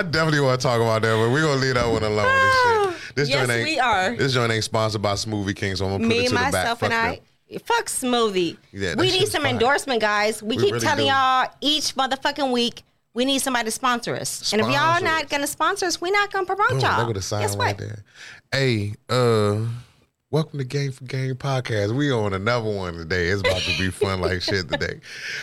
I definitely want to talk about that, but we're gonna leave that one alone. This, shit. this Yes, joint ain't. we are. This joint ain't sponsored by Smoothie King, so I'm gonna put it to and the back. myself and Fuck I. them. Fuck smoothie. Yeah, we need some fire. endorsement, guys. We, We keep really telling do. y'all each motherfucking week we need somebody to sponsor us. And if y'all not gonna sponsor us, we're not gonna promote Boom, y'all. look at the sign Guess right what? there. Hey, uh, welcome to Game for Game podcast. We on another one today. It's about to be fun like shit today.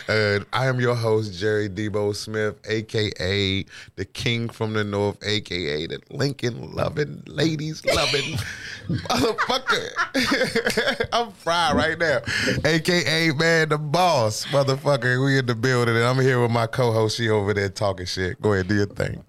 Uh, I am your host Jerry Debo Smith, aka the King from the North, aka the Lincoln loving ladies loving motherfucker. I'm fried right now, aka man the boss motherfucker. We in the building, and I'm here with my co-host. She over there talking shit. Go ahead, do your thing.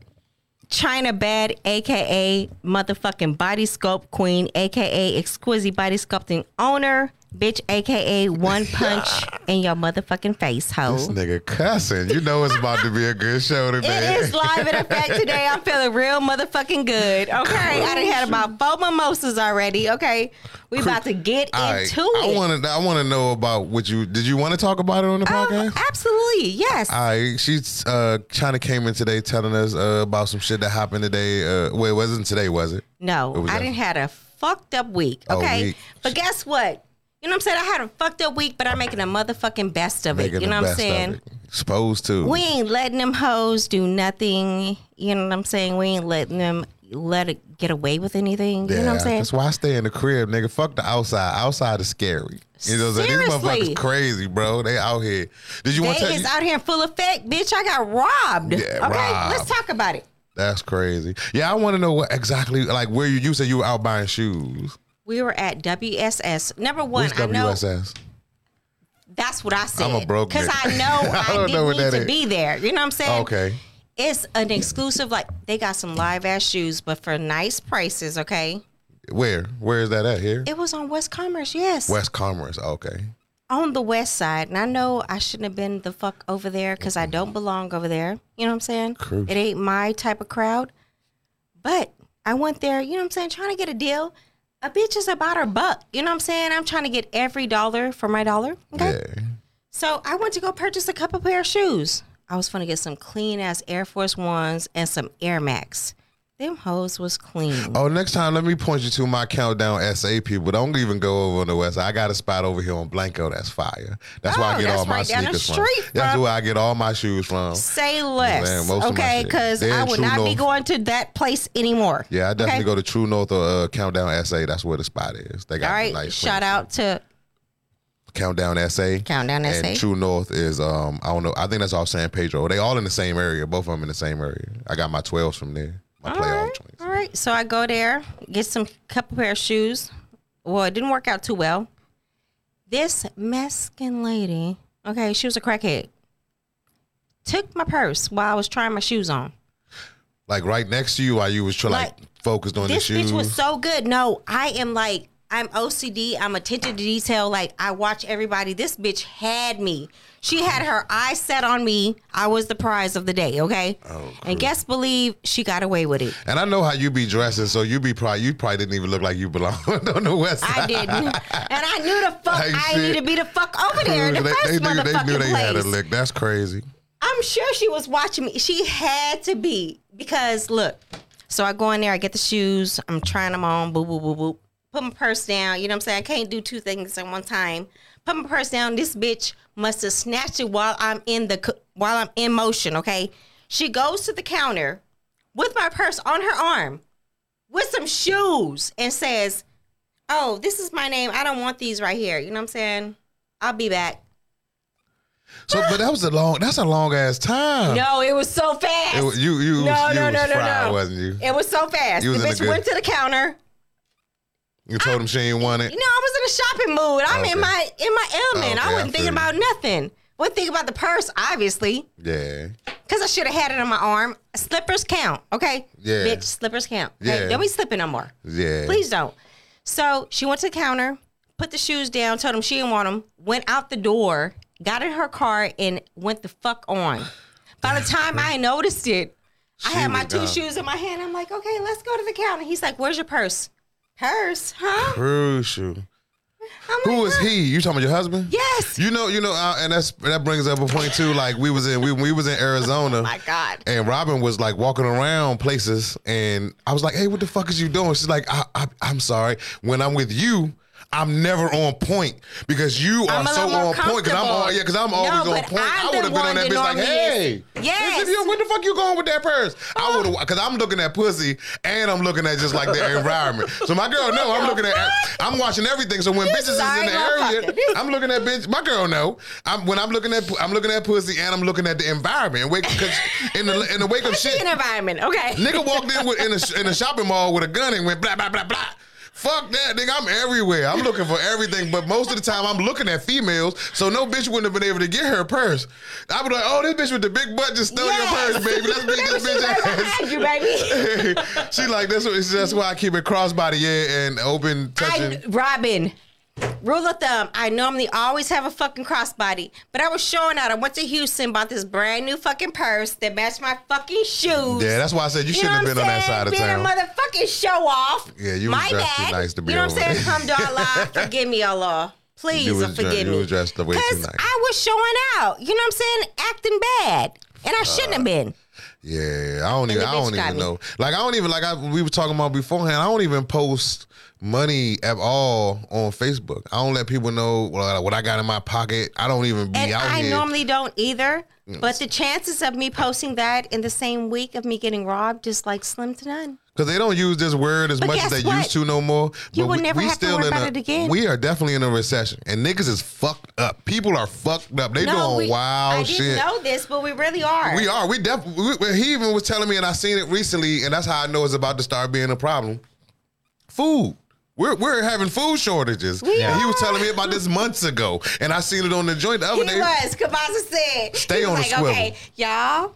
China Bad, aka motherfucking Body Sculpt Queen, aka Exquisite Body Sculpting Owner, bitch, aka One Punch in your motherfucking face, hoe. This nigga cussing. You know it's about to be a good show today. It is live in effect today. I'm feeling real motherfucking good. Okay, I done had about four mimosas already. Okay, we about to get right, into I it. want to. I want to know about what you did. You want to talk about it on the Oh, podcast? absolutely, yes. All right, she's uh, China came in today telling us uh, about some shit that happened today. Uh, well, it wasn't today, was it? no, was I didn't had a fucked up week. Oh, Okay, week. but guess what? You know what I'm saying? I had a fucked up week, but I'm making a motherfucking best of it. You know what I'm saying? Supposed to. We ain't letting them hoes do nothing. You know what I'm saying? We ain't letting them let it get away with anything. You know what I'm saying? That's why I stay in the crib, nigga. Fuck the outside. Outside is scary. You know what I'm saying? These motherfuckers crazy, bro. They out here. Did you want to They tell is you? out here in full effect, bitch. I got robbed. Yeah, okay, robbed. let's talk about it. That's crazy. Yeah, I want to know what exactly like where you. You said you were out buying shoes. We were at WSS. Number one, What's I know WSS? that's what I said. I'm a broke Because. I know I I, don't didn't know what need that to is. be there. You know what I'm saying? Okay. It's an exclusive, like they got some live ass shoes, but for nice prices, okay? Where? Where is that at? Here? It was on West Commerce, yes. West Commerce. Okay. on the west side. And I know I shouldn't have been the fuck over there because I don't belong over there. You know what I'm saying? Crucial. It ain't my type of crowd. But I went there, you know what I'm saying, trying to get a deal. A bitch is about her buck. You know what I'm saying? I'm trying to get every dollar for my dollar. Okay. Yeah. So I went to go purchase a couple pair of shoes. I was gonna get some clean ass Air Force Ones and some Air Max. Them hoes was clean. Oh, next time let me point you to my countdown SA people. Don't even go over on the west. I got a spot over here on Blanco that's fire. That's where Oh, I get that's all my right sneakers from. street That's where I get all my shoes from. Say Man, less, my okay? Because I would True not be going to that place anymore. Yeah, I definitely okay? go to True North or uh, Countdown SA. That's where the spot is. They got All right, nice shout out to Countdown SA. Countdown And SA. True North is um I don't know. I think that's off San Pedro. They all in the same area. Both of them in the same area. I got my 12s from there. My All playoff right, joints. all right. So I go there, get some couple pair of shoes. Well, it didn't work out too well. This Mexican lady, okay, she was a crackhead. Took my purse while I was trying my shoes on. Like right next to you while you was trying like, Like, focused on the This shoes. bitch was so good. No, I am like, I'm OCD. I'm attention to detail. Like, I watch everybody. This bitch had me. She had her eyes set on me. I was the prize of the day, okay? Oh, and guess believe she got away with it. And I know how you be dressing, so you be probably you probably didn't even look like you belonged on the west side. I didn't. and I knew the fuck Like I shit. need to be the fuck over there in the they, first they knew, motherfucking they knew they place. had a lick. That's crazy. I'm sure she was watching me. She had to be because look. So I go in there, I get the shoes, I'm trying them on, boop boop boop boop. Put my purse down. You know what I'm saying? I can't do two things at one time. Put my purse down. This bitch must have snatched it while I'm in the while I'm in motion. Okay. She goes to the counter with my purse on her arm, with some shoes, and says, "Oh, this is my name. I don't want these right here." You know what I'm saying? I'll be back. So, but that was a long. That's a long ass time. No, it was so fast. It was, you you no, was, you no, was no, no, fried, no. wasn't you? It was so fast. You The was in a bitch good- went to the counter. You told him she ain't want it. You know, I was in a shopping mood. I'm Okay. in my in my element. Okay, I I wasn't thinking you. about nothing. Wasn't thinking about the purse, obviously, Yeah. because I should have had it on my arm. Slippers count, okay? Yeah. Bitch, slippers count. Okay? Yeah. Don't be slipping no more. Yeah. Please don't. So she went to the counter, put the shoes down, told him she didn't want them, went out the door, got in her car, and went the fuck on. By the time I noticed it, I had my two gone. shoes in my hand. I'm like, okay, let's go to the counter. He's like, where's your purse? Purse, huh? Crucial. Who is he? You talking about your husband? Yes. You know, you know, uh, and that's that brings up a point too. Like we was in we we was in Arizona. Oh my God. And Robin was like walking around places, and I was like, "Hey, what the fuck is you doing?" She's like, I, I, "I'm sorry. When I'm with you." I'm never on point because you are so on point. Because I'm all yeah. Because I'm No, always on point. I'm I would have been on that bitch like, hey. Yes. yo, where the fuck you going with that purse? I would have because I'm looking at pussy and I'm looking at just like the environment. So my girl, know I'm looking at. I'm watching everything. So when You bitches is in the area. I'm looking at bitch. My girl know. I'm when I'm looking at I'm looking at pussy and I'm looking at the environment. Wake in the in the wake of shit, environment. Okay. nigga walked in with in a in a shopping mall with a gun and went blah blah blah blah. Fuck that, nigga. I'm everywhere. I'm looking for everything, but most of the time I'm looking at females, so no bitch wouldn't have been able to get her purse. I would like, oh, this bitch with the big butt just stole Yes. your purse, baby. Let's beat this She's right behind bitch you, baby. she like that's what that's why I keep it crossbody, yeah, and open touching. I, Robin, rule of thumb, I normally always have a fucking crossbody, but I was showing out. I went to Houston, bought this brand new fucking purse that matched my fucking shoes. yeah, that's why I said you, shouldn't have been on that side of Being town. a motherfucking show off. Yeah, you was My dressed too nice to be You know what I'm saying? there. Come to Allah. Forgive me, Allah. Please You was and forgive you me. was dressed way too nice. I was showing out. You know what I'm saying? Acting bad. And I shouldn't have uh, been. Yeah, I don't even. I don't even know. Like I don't even like I we were talking about beforehand. I don't even post money at all on Facebook. I don't let people know what I got in my pocket. I don't even be And out I here. normally don't either. Mm. But the chances of me posting that in the same week of me getting robbed is like slim to none. Because they don't use this word as But much as they what? used to no more. You But will we- never we have to still worry in about a- it again. We are definitely in a recession, and niggas is fucked up. People are fucked up. They doing we, wild I shit. didn't know this, but we really are. We are. We definitely. He even was telling me, and I seen it recently, and that's how I know it's about to start being a problem. Food. We're, we're having food shortages. We and he was telling me about this months ago, and I seen it on the joint the other He day. was. Kabasa said. Stay on the like, swivel. Okay, y'all.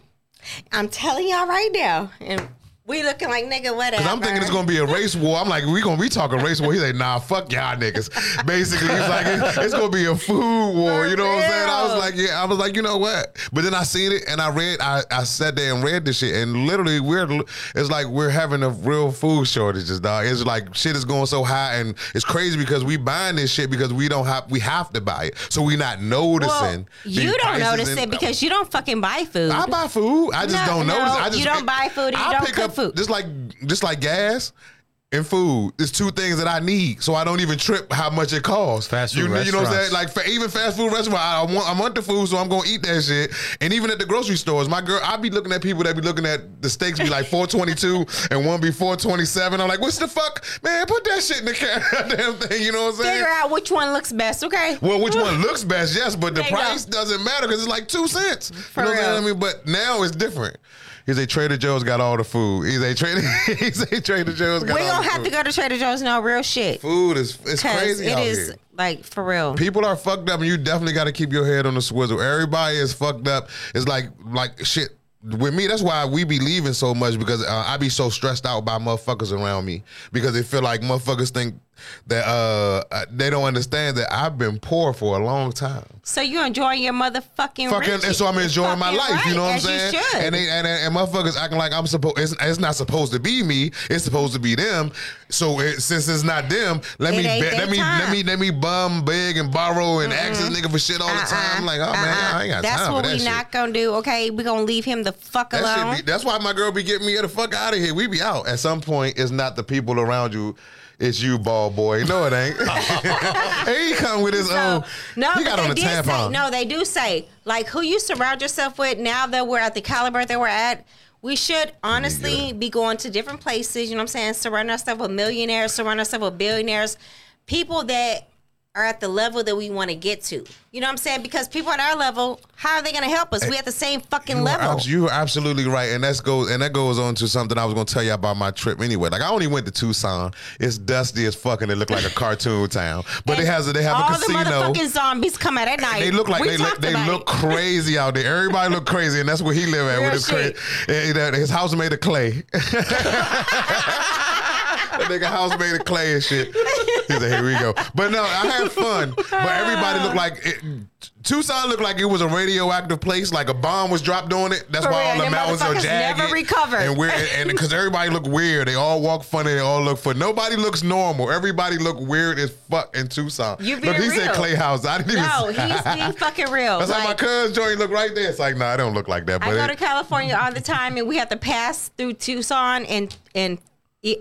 I'm telling y'all right now, and we looking like nigga whatever. Cause I'm thinking it's gonna be a race war. I'm like, we gonna be talking race war. He's like, nah, fuck y'all niggas. Basically, he's like, it's, it's gonna be a food war. For you know what I'm saying? I was like, yeah. I was like, you know what? But then I seen it and I read. I, I sat there and read this shit, and literally, we're it's like we're having a real food shortages, dog. It's like shit is going so high, and it's crazy because we buying this shit because we don't have we have to buy it, so we not noticing. well, you don't notice and- it because you don't fucking buy food. I buy food. I just No, don't no, notice. I just you don't buy food I don't pick up food. Just like just like gas and food. It's two things that I need, so I don't even trip how much it costs. Fast you, food you know what I'm saying? restaurants. Like for even fast food restaurant, I want I want the food, so I'm gonna eat that shit. And even at the grocery stores, my girl, I be looking at people that be looking at the steaks be like 422 and one be 427. I'm like, what's the fuck, man? Put that shit in the damn thing. You know what I'm saying? Figure out which one looks best, okay? Well, which one looks best? Yes, but the price go. doesn't matter because it's like two cents. For you know what real. saying? I mean, but now it's different. He's a Trader Joe's got all the food. He's a Trader. He's a Trader Joe's got We all gonna the have food. to go to Trader Joe's now, real shit. Food is it's crazy it is here. like for real. People are fucked up, and you definitely got to keep your head on the swizzle. Everybody is fucked up. It's like like shit. With me, that's why we be leaving so much because uh, I be so stressed out by motherfuckers around me because they feel like motherfuckers think that uh, they don't understand that I've been poor for a long time. So you enjoying your motherfucking fucking, riches. and so I'm enjoying my life. You know what I'm saying? And they and, and motherfuckers acting like I'm supposed. It's, it's not supposed to be me. It's supposed to be them. So it, since it's not them, let It me be- let me time. let me let me bum beg, and borrow and ask this nigga for shit all the time. I'm like, oh man, Uh-uh. I ain't got That's time for that That's what we not gonna do. Okay, we gonna leave him the fuck alone. be, that's why my girl be getting me the fuck out of here. We be out. At some point, it's not the people around you. It's you, ball boy. No, it ain't. and he come with his So, own. no, he got they on a did say no. They do say like who you surround yourself with. Now that we're at the caliber that we're at, we should honestly be going to different places. You know what I'm saying? Surround ourselves with millionaires. Surround ourselves with billionaires. People that are at the level that we want to get to. You know what I'm saying? Because people at our level, how are they going to help us? We at the same fucking You level. abs- you are absolutely right, and that's goes and that goes on to something I was gonna tell you about my trip anyway. Like I only went to Tucson. It's dusty as fucking. It looked like a cartoon town, but And has a, they have a casino. All the motherfucking zombies come out at night. They look like We they look, they look it. crazy out there. Everybody look crazy, and that's where he live at Real with his crazy. shit. Eh, his house made of clay. that nigga house made of clay and shit. He said, "Here we go." But no, I had fun. But everybody looked like it, Tucson looked like it was a radioactive place, like a bomb was dropped on it. That's For why real, all the mountains are jagged. never recovered. And weird, and because everybody look weird, they all walk funny, they all look funny. Nobody looks normal. Everybody look weird as fuck in Tucson. You look, he said real. Clay House. I didn't even. No, he's being fucking real. That's how my Like, cousin joint look right there. It's like, nah, I don't look like that. But I go it- to California all the time, and we have to pass through Tucson and and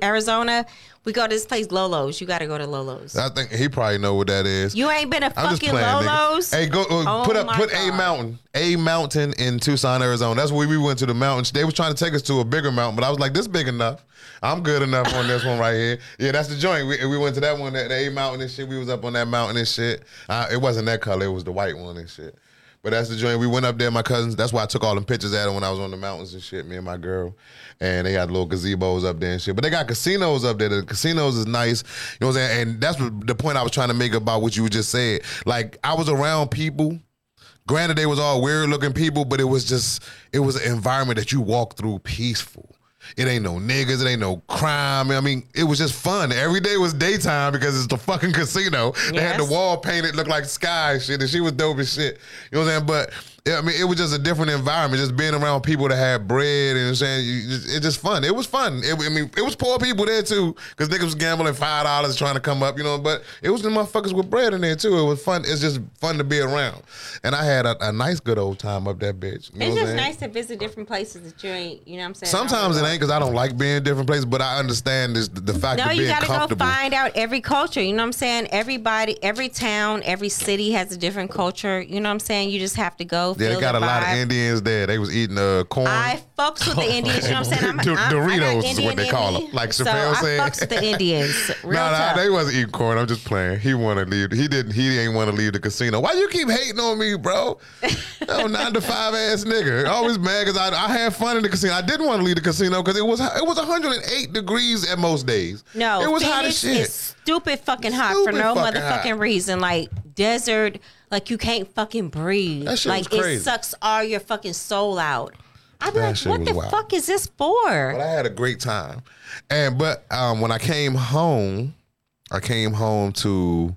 Arizona. We go to this place, Lolo's. You got to go to Lolo's. I think he probably know what that is. You ain't been a I'm fucking playing, Lolo's. nigga. Hey, go uh, Oh put up put a mountain, a mountain in Tucson, Arizona. That's where we went to the mountains. They was trying to take us to a bigger mountain, but I was like, this big enough. I'm good enough on this one right here. Yeah, that's the joint. We, we went to that one, that the A mountain and shit. We was up on that mountain and shit. Uh, it wasn't that color. It was the white one and shit. But that's the joint. We went up there, my cousins. That's why I took all them pictures at it when I was on the mountains and shit. Me and my girl, and they had little gazebos up there and shit. But they got casinos up there. The casinos is nice. You know what I'm saying? And that's what the point I was trying to make about what you just said. Like I was around people. Granted, they was all weird looking people, but it was just it was an environment that you walk through peaceful. It ain't no niggas, it ain't no crime. I mean, it was just fun. Every day was daytime because it's the fucking casino. They had the wall painted, looked like sky shit, and she was dope as shit. You know what I'm saying? But yeah, I mean, it was just a different environment. Just being around people that had bread and you know what I'm saying you just, it's just fun. It was fun. It, I mean, it was poor people there too because niggas was gambling five dollars trying to come up, you know. But it was the motherfuckers with bread in there too. It was fun. It's just fun to be around, and I had a, a nice good old time up that bitch. You know it's just nice to visit different places that you ain't. You know what I'm saying? Sometimes it ain't because I don't like being in different places, but I understand this the fact No, of you being gotta go find out every culture. You know what I'm saying? Everybody, every town, every city has a different culture. You know what I'm saying? You just have to go. Yeah, they got the a lot of. Indians there. They was eating uh, corn. I fucks with the Indians. You know what I'm saying? I'm, D- I'm, Doritos is what they call them. Like so Chappelle I said. fucks with the Indians. Real Nah, nah, they wasn't eating corn. I'm just playing. He want to leave. He didn't. He ain't want to leave the casino. Why you keep hating on me, bro? No, nine to five ass nigga. Always mad because I, I had fun in the casino. I didn't want to leave the casino because it was it was 108 degrees at most days. No, it was hot as shit. is stupid fucking hot for no motherfucking hot. reason. Like desert, like you can't fucking breathe. That shit like was crazy. it sucks all your fucking soul out. I'd be That like, shit what was the wild. fuck is this for? But I had a great time. And but um, when I came home, I came home to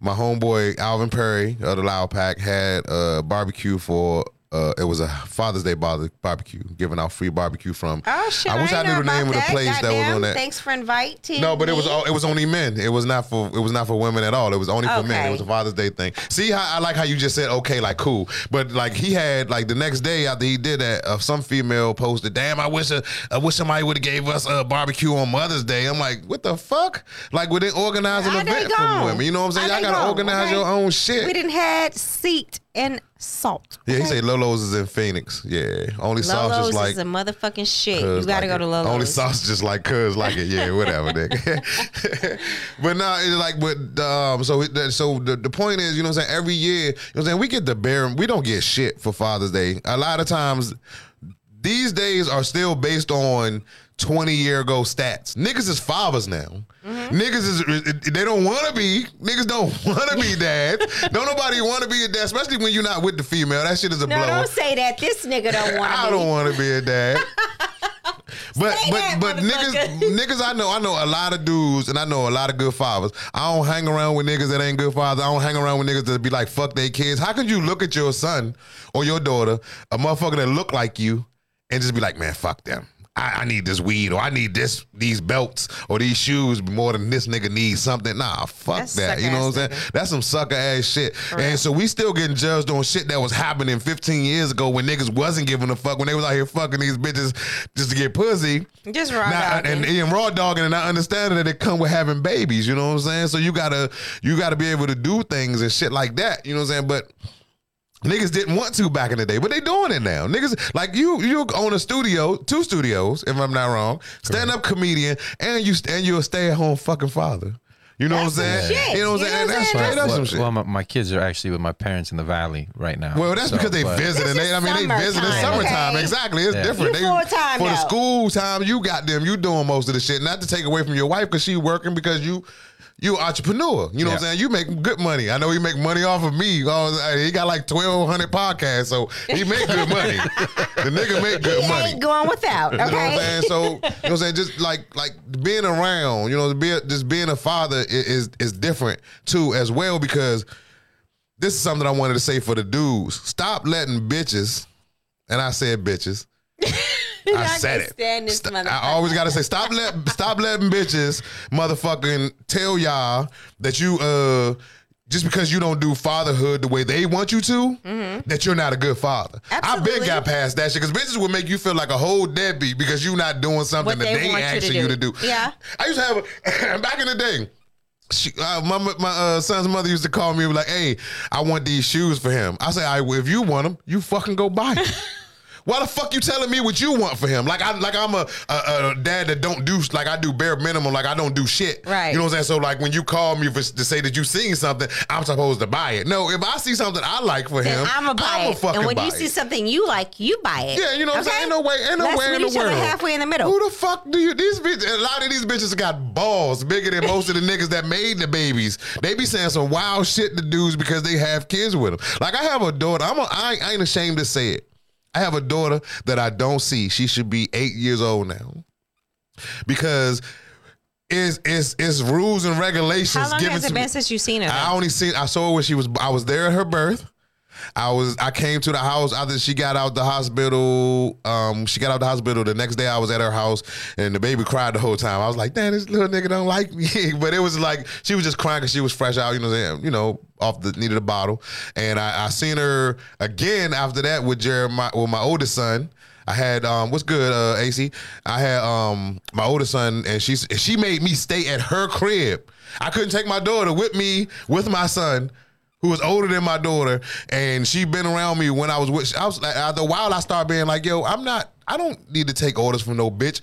my homeboy Alvin Perry of the Loud Pack had a barbecue for. Uh, it was a Father's Day barbecue, giving out free barbecue from. Oh shit! I wish I, ain't knew the name of the place that, was on that. Thanks for inviting. No, but it was all, it was only men. It was not for it was not for women at all. It was only for men. It was a Father's Day thing. See how I like how you just said okay, like cool. But like he had like the next day after he did that, uh, some female posted, "Damn, I wish uh, I wish somebody would have gave us a barbecue on Mother's Day." I'm like, what the fuck? Like we didn't organize an event for women. You know what I'm saying? Y'all gotta organize Okay. your own shit. We didn't had seat and salt. yeah, he okay? said Lolo's is in Phoenix. Yeah, only sauce Lolo's is like is a motherfucking shit. You gotta like go to. Lolo's. Only sauce just like cuz like it. Yeah, whatever, nigga. but no, it's like, but um, so it- so the, the point is, you know what I'm saying? Every year, you know what I'm saying? We get the bare, we don't get shit for Father's Day. A lot of times, these days are still based on 20 year ago stats. Niggas is fathers now. Mm-hmm. Niggas is they don't want to be. Niggas don't want to be dads. don't nobody want to be a dad, especially when you're not with the female. That shit is a No, blow. don't say that. This nigga don't want. I don't want to be a dad. But Say but that, but niggas niggas I know I know a lot of dudes and I know a lot of good fathers. I don't hang around with niggas that ain't good fathers. I don't hang around with niggas that be like fuck they kids. How could you look at your son or your daughter, a motherfucker that look like you, and just be like, man, fuck them. I, I need this weed or I need this these belts or these shoes more than this nigga needs something. Nah, fuck That's that. You know what I'm saying? That's some sucker ass shit. And so we still getting judged on shit that was happening 15 years ago when niggas wasn't giving a fuck when they was out here fucking these bitches just to get pussy. Just raw Now, and, and raw dogging and not understanding that it come with having babies. You know what I'm saying? So you gotta you gotta be able to do things and shit like that. You know what I'm saying? But Niggas didn't want to back in the day, but they doing it now. Niggas like you, you own a studio, two studios, if I'm not wrong, stand up comedian, and you and you're a stay at home fucking father. You know That's what I'm saying? shit. You know what I'm You know saying? what I'm That's saying? straight up well, some shit. well, my, my kids are actually with my parents in the valley right now. Well, that's So, because they but- visiting. They, I mean, they visit in summertime, summertime. okay? Exactly, it's Yeah. different. You they, full-time for the school time, you got them. You doing most of the shit. Not to take away from your wife because she working because you you entrepreneur. You know what I'm saying? You make good money. I know he make money off of me. He got like twelve hundred podcasts, so he make good money. the nigga make good He money. ain't going without. You know what I'm saying? So, you know what I'm saying? Just like like being around, you know, be, just being a father is is different too as well because this is something I wanted to say for the dudes. Stop letting bitches, and I said bitches. I said it. stand this St- I always gotta say stop let stop letting bitches motherfucking tell y'all that you uh just because you don't do fatherhood the way they want you to, that you're not a good father. I've been Absolutely. got past that shit because bitches will make you feel like a whole deadbeat because you're not doing something What that they they want you to do. you to do. Yeah. I used to have a, back in the day. She, uh, my my uh, son's mother used to call me like, "Hey, I want these shoes for him." I say, "I well, if you want them, you fucking go buy them." Why the fuck you telling me what you want for him? Like I like I'm a, a, a dad that don't do like I do bare minimum. Like I don't do shit. Right. You know what I'm saying? So like when you call me for, to say that you seen something, I'm supposed to buy it. No, if I see something I like for him, Then I'm gonna buy I'ma it. fucking And when you see it. something you like, you buy it. Yeah, you know what I'm saying? Ain't no way, ain't no Let's way in the world. halfway in the middle. Who the fuck do you? These bitches, a lot of these bitches got balls bigger than most of the niggas that made the babies. They be saying some wild shit to dudes because they have kids with them. Like I have a daughter. I'm a, I, I ain't ashamed to say it. I have a daughter that I don't see. She should be eight years old now because. Is is is rules and regulations How long given has it been since you've seen her? I only seen I saw her when she was I was there at her birth. I was I came to the house after she got out the hospital. Um, she got out the hospital the next day. I was at her house and the baby cried the whole time. I was like, "Damn, this little nigga don't like me." but it was like she was just crying because she was fresh out. You know, you know, off the needed a bottle. And I, I seen her again after that with Jeremiah, with my oldest son. I had um, what's good, uh, AC. I had um, my oldest son, and she she made me stay at her crib. I couldn't take my daughter with me with my son, who was older than my daughter, and she been around me when I was with. I was like, after a while, I started being like, "Yo, I'm not. I don't need to take orders from no bitch."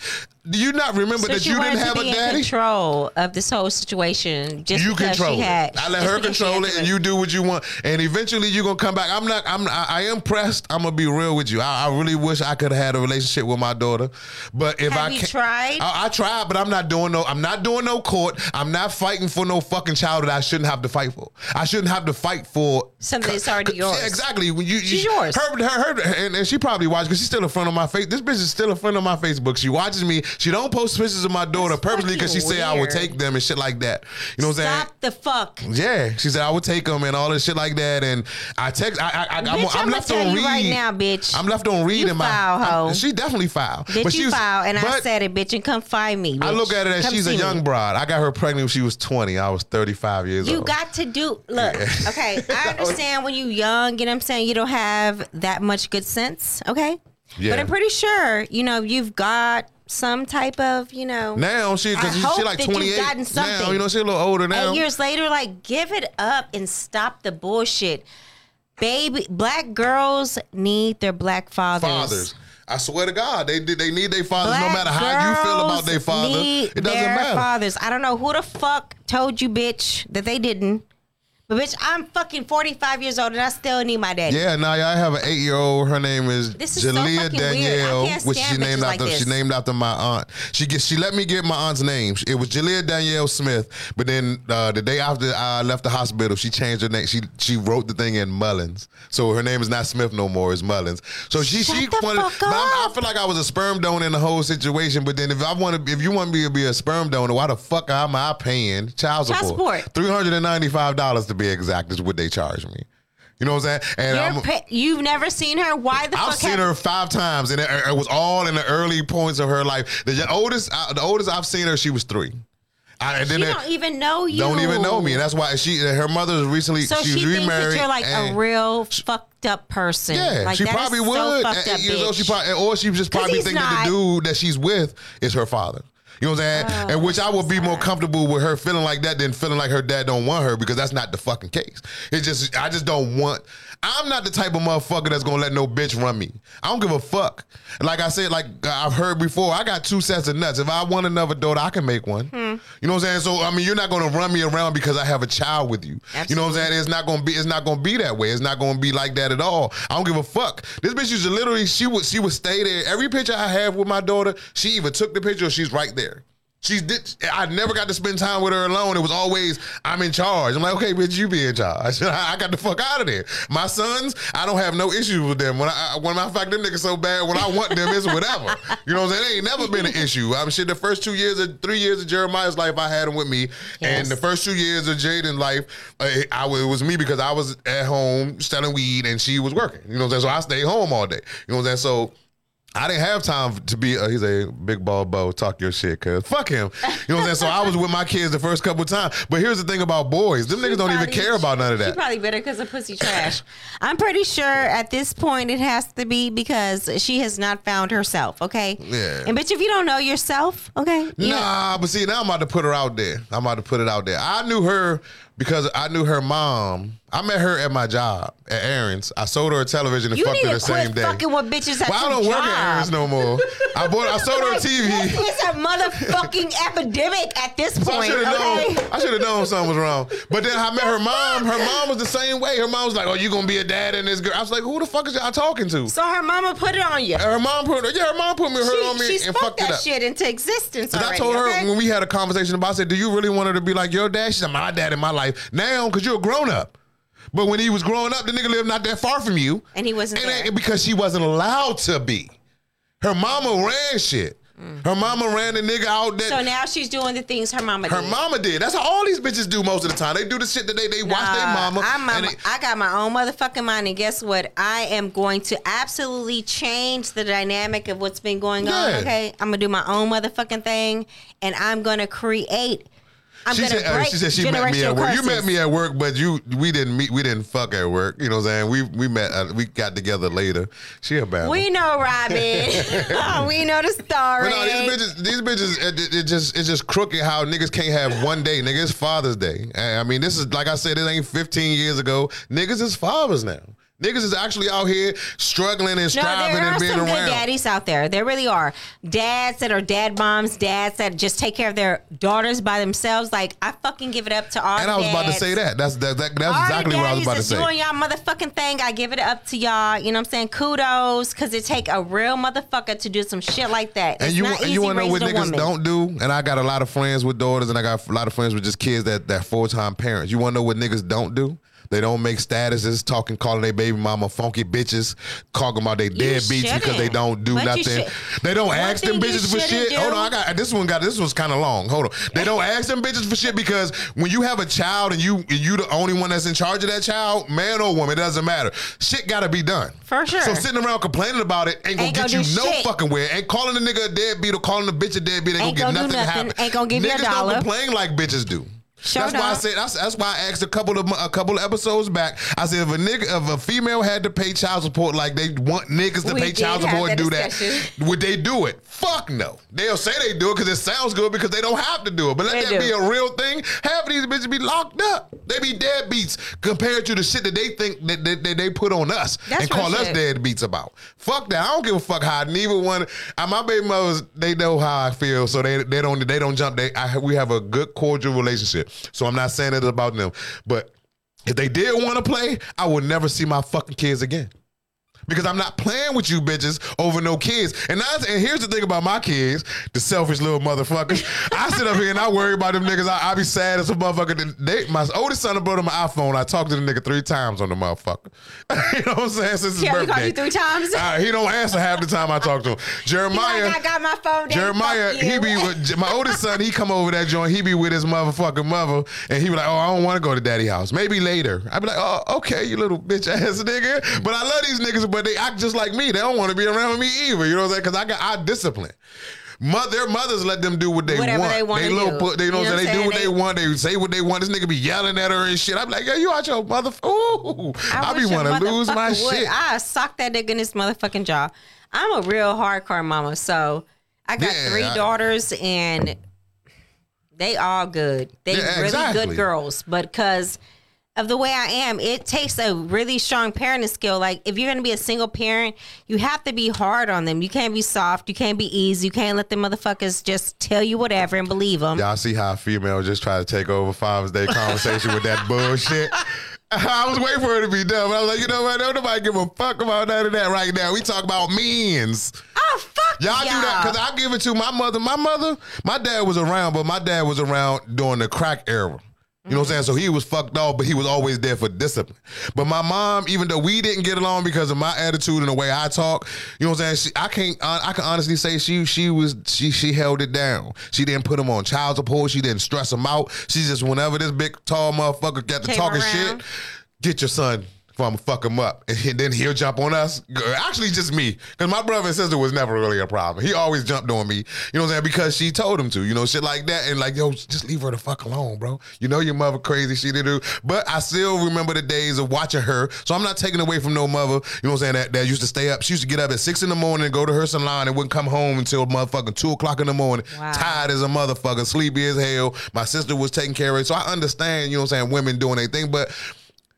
Do you not remember So that you didn't have a daddy? control of this whole situation. Just you control she had, it. I let her control it, and you do what you want. And eventually, you're gonna come back. I'm not. I'm. I, I am pressed. I'm gonna be real with you. I, I really wish I could have had a relationship with my daughter, but if Have I you can't- tried? I, I tried, but I'm not doing no. I'm not doing no court. I'm not fighting for no fucking child that I shouldn't have to fight for. I shouldn't have to fight for Something that's already Yeah, yours. exactly. When you, She's you, yours. Her, her, her, and, and she probably watches because she's still a friend of my face. This bitch is still a friend of my Facebook. She watches me. She don't post pictures of my daughter That's purposely because she say I would take them and shit like that. You know what I'm saying? Stop the fuck. Yeah, she said I would take them and all this shit like that. And I text. I, I, I I'm, I'm I'ma left on read right now, bitch. I'm left on read You in my. foul, I'm- hoe. she definitely foul. Bitch, she you was- foul, and I said it, bitch, and come find me. I look at it as Come she's a young me. broad. I got her pregnant when she was 20. I was 35 years You old. You got to do look, okay. I understand when you young, you know what I'm saying, you don't have that much good sense, okay? Yeah. But I'm pretty sure, you know, you've got some type of, you know now she because she, she like that you've 28 gotten now. something. You know she a little older now. eight years later, like give it up and stop the bullshit. Baby black girls need their black fathers. fathers. I swear to God, they did. They need their fathers Black no matter how you feel about their father. It doesn't their matter. fathers. I don't know who the fuck told you, bitch, that they didn't. But bitch, I'm fucking 45 years old and I still need my daddy. Yeah, now I have an eight year old. Her name is, This is so Jalea. I Danielle, can't which she named after. like she named after my aunt. She get she let me get my aunt's name. It was Jalea Danielle Smith. But then uh, the day after I left the hospital, she changed her name. She she wrote the thing in Mullins, so her name is not Smith no more. It's Mullins. So she Shut she wanted. fuck but I'm- I feel like I was a sperm donor in the whole situation. But then if I want to, if you want me to be a sperm donor, why the fuck am I paying child support? Child support. Three hundred and ninety five dollars to be exact is what they charge me. You know what I'm saying? And I'm, pa- you've never seen her. Why the fuck? I've seen have- her five times, and it, it was all in the early points of her life. The oldest, uh, the oldest I've seen her, she was three. I, and she then don't even know you. don't even know me, and that's why she. Her mother recently So she she was thinks remarried. that you're like a and- real fucked up person. Yeah, like, she probably so would. At up, eight years old, she probably, or she just probably think that the dude that she's with is her father. You know what I'm saying? Oh, and which I would be more comfortable with her feeling like that than feeling like her dad don't want her because that's not the fucking case. It's just I just don't want. I'm not the type of motherfucker that's gonna let no bitch run me. I don't give a fuck. Like I said, like I've heard before, I got two sets of nuts. If I want another daughter, I can make one. Hmm. You know what I'm saying? So I mean, you're not gonna run me around because I have a child with you. You know what I'm saying? It's not gonna be. It's not gonna be that way. It's not gonna be like that at all. I don't give a fuck. This bitch used to literally. She would. She would stay there. Every picture I have with my daughter, she either took the picture or she's right there. She did. I never got to spend time with her alone. It was always I'm in charge. I'm like, okay, bitch, you be in charge. I got the fuck out of there. My sons, I don't have no issues with them. When I when I fact them niggas so bad, when I want them, it's whatever. You know what I'm saying? It ain't never been an issue. I'm shit. The first two years of three years of Jeremiah's life, I had him with me, and the first two years of Jaden's life, uh, I was- it was me because I was at home selling weed and she was working. You know what I'm saying? So I stayed home all day. You know what I'm saying? So. I didn't have time to be. Uh, he's a big ball bo. Talk your shit, cause fuck him. You know what I'm saying? So I was with my kids the first couple of times. But here's the thing about boys: them niggas don't even care about none of that. She probably better because of pussy trash. I'm pretty sure at this point it has to be because she has not found herself. Okay. Yeah. And bitch, if you don't know yourself, okay. you know- Nah, but see, now I'm about to put her out there. I'm about to put it out there. I knew her because I knew her mom. I met her at my job at Aaron's. I sold her a television and You fucked her the quit same day. fucking with bitches at Well, I don't work at Aaron's no more. I bought. I sold her a TV. It's a motherfucking epidemic at this So I point. should have okay? known. I should have known something was wrong. But then I met her mom. Her mom was the same way. Her mom was like, "Oh, you gonna be a dad and this girl?" I was like, "Who the fuck is y'all talking to?" So her mama put it on you. And her mom put, it. yeah, her mom put me, her She, on me, she and fucked it that up. shit into existence already. I told her okay? when we had a conversation about, it, I said, "Do you really want her to be like your dad?" She's said, "My dad in my life now, because you're a grown up." But when he was growing up, the nigga lived not that far from you, And he wasn't and there. because she wasn't allowed to be. Her mama ran shit. Her mama ran the nigga out that Mm. So now she's doing the things her mama her did. mama did. That's how all these bitches do most of the time. They do the shit that they they watch their Nah, mama. I'm and they- I got my own motherfucking mind, and guess what? I am going to absolutely change the dynamic of what's been going on. Okay, I'm gonna do my own motherfucking thing, and I'm gonna create. I'm she gonna said, uh, she said she met me at work. You met me at work, but you we didn't meet. We didn't fuck at work. You know what I'm saying? We we met. Uh, we got together later. She a bad. We know, Robin. we know the story. But no, these bitches, these bitches, it, it- it just it's just crooked how niggas can't have one day. Nigga, it's Father's Day. I mean, this is like I said, it ain't 15 years ago. Niggas is fathers now. Niggas is actually out here struggling and striving No, there are and being some good daddies out there. There really are. Dads that are dad moms, dads that just take care of their daughters by themselves. Like I fucking give it up to all. And I was about to say that. That's that, that, that's All exactly what I was about to say. doing y'all motherfucking thing. I give it up to y'all. You know what I'm saying? Kudos, because it take a real motherfucker to do some shit like that. And It's you not and you want to know what niggas woman. don't do? And I got a lot of friends with daughters, and I got a lot of friends with just kids that that full time parents. You want to know what niggas don't do? They don't make statuses talking, calling their baby mama funky bitches, talking about they deadbeats because they don't do But nothing. They don't One ask them bitches for shit. do- Hold on, I got this one. Got this one's kind of long. Hold on. They don't ask them bitches for shit because when you have a child and you and you the only one that's in charge of that child, man or woman, it doesn't matter. Shit got to be done. For sure. So sitting around complaining about it ain't gonna Ain't get gonna you no shit. fucking where. Ain't calling a nigga a deadbeat or calling a bitch a deadbeat ain't, Ain't gonna get gonna do nothing, nothing. happen. Ain't gonna give you a Niggas dollar. don't complain like bitches do. That's why I said that's, that's why I asked a couple of a couple of episodes back. I said if a nigga if a female had to pay child support like they want niggas to We pay child support and do that, would they do it? Fuck no. They'll say they do it because it sounds good because they don't have to do it. But let They that do. be a real thing. Half of these bitches be locked up. They be deadbeats compared to the shit that they think that, that, that they put on us That's and call us deadbeats about. Fuck that. I don't give a fuck how neither one. Uh, my baby mothers, they know how I feel, so they they don't they don't jump. They I, we have a good cordial relationship. So I'm not saying it about them, but if they did want to play, I would never see my fucking kids again. Because I'm not playing with you bitches over no kids. And that's, and here's the thing about my kids, the selfish little motherfuckers. I sit up here and I worry about them niggas. I, I be sad as a motherfucker. They, my oldest son brought him my iPhone. I talked to the nigga three times on the motherfucker. you know what I'm saying? Since his Yeah, we birthday. called you three times. Uh, he don't answer half the time I talk to him. Jeremiah. I got my phone. Jeremiah, he be with my oldest son. He come over that joint. He be with his motherfucking mother, and he be like, "Oh, I don't want to go to daddy house. Maybe later." I be like, "Oh, okay, you little bitch ass nigga." But I love these niggas, but they act just like me. They don't want to be around me either. You know what I'm saying? Because I got I discipline. Mother, their mothers let them do what they Whatever want. they wanna little do. put, they You know what I'm saying? They do what they saying? want. They say what they want. This nigga be yelling at her and shit. I'm like, "Yeah, you out your mother." Ooh, I, be wish want to lose my would. shit. I sock that nigga in his motherfucking jaw. I'm a real hardcore mama, so I got Yeah, three I- daughters and they all good. They Yeah, really exactly. good girls, but because of the way I am, it takes a really strong parenting skill. Like if you're gonna be a single parent, you have to be hard on them. You can't be soft. You can't be easy. You can't let the motherfuckers just tell you whatever and believe them. Y'all see how females just try to take over Father's Day conversation with that bullshit? I was waiting for it to be done, but I was like, you know what? Don't nobody give a fuck about none of that right now. We talk about means. Oh fuck Y'all do that because I give it to my mother. My mother, my dad was around, but my dad was around during the crack era. You know what I'm saying? So he was fucked off, but he was always there for discipline. But my mom, even though we didn't get along because of my attitude and the way I talk, you know what I'm saying? She, I can't, I can honestly say she, she was, she, she held it down. She didn't put him on child support. She didn't stress him out. She just, whenever this big tall motherfucker got to Came talking around. shit, get your son. If I'm gonna fuck him up, and then he'll jump on us. Actually, just me, because my brother and sister was never really a problem. He always jumped on me, you know what I'm saying? Because she told him to, you know, shit like that. And like, yo, just leave her the fuck alone, bro. You know your mother crazy, she did do. But I still remember the days of watching her. So I'm not taking away from no mother, you know what I'm saying? That, that used to stay up. She used to get up at six in the morning and go to her salon and wouldn't come home until motherfucking two o'clock in the morning. Wow. Tired as a motherfucker, sleepy as hell. My sister was taking care of it. So I understand, you know what I'm saying, women doing their thing, but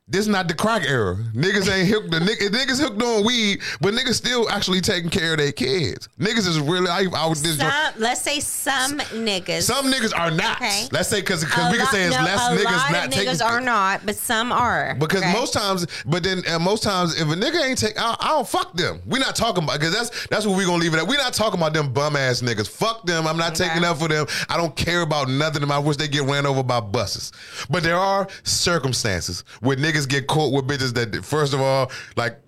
this is not the crack era. Niggas ain't hooked. The niggas, niggas hooked on weed, but niggas still actually taking care of their kids. Niggas is really. I, I was this. Some, let's say some niggas. Some niggas are not. Okay. Let's say because A we can say it's no, less niggas lot not of taking. niggas are not, but some are. Because okay? most times, but then uh, most times, if a nigga ain't take, I, I don't fuck them. We not talking about because that's that's what we gonna leave it at. We not talking about them bum ass niggas. Fuck them. I'm not Okay. taking up for them. I don't care about nothing. I wish they get ran over by buses. But there are circumstances where niggas get caught with bitches that, first of all, like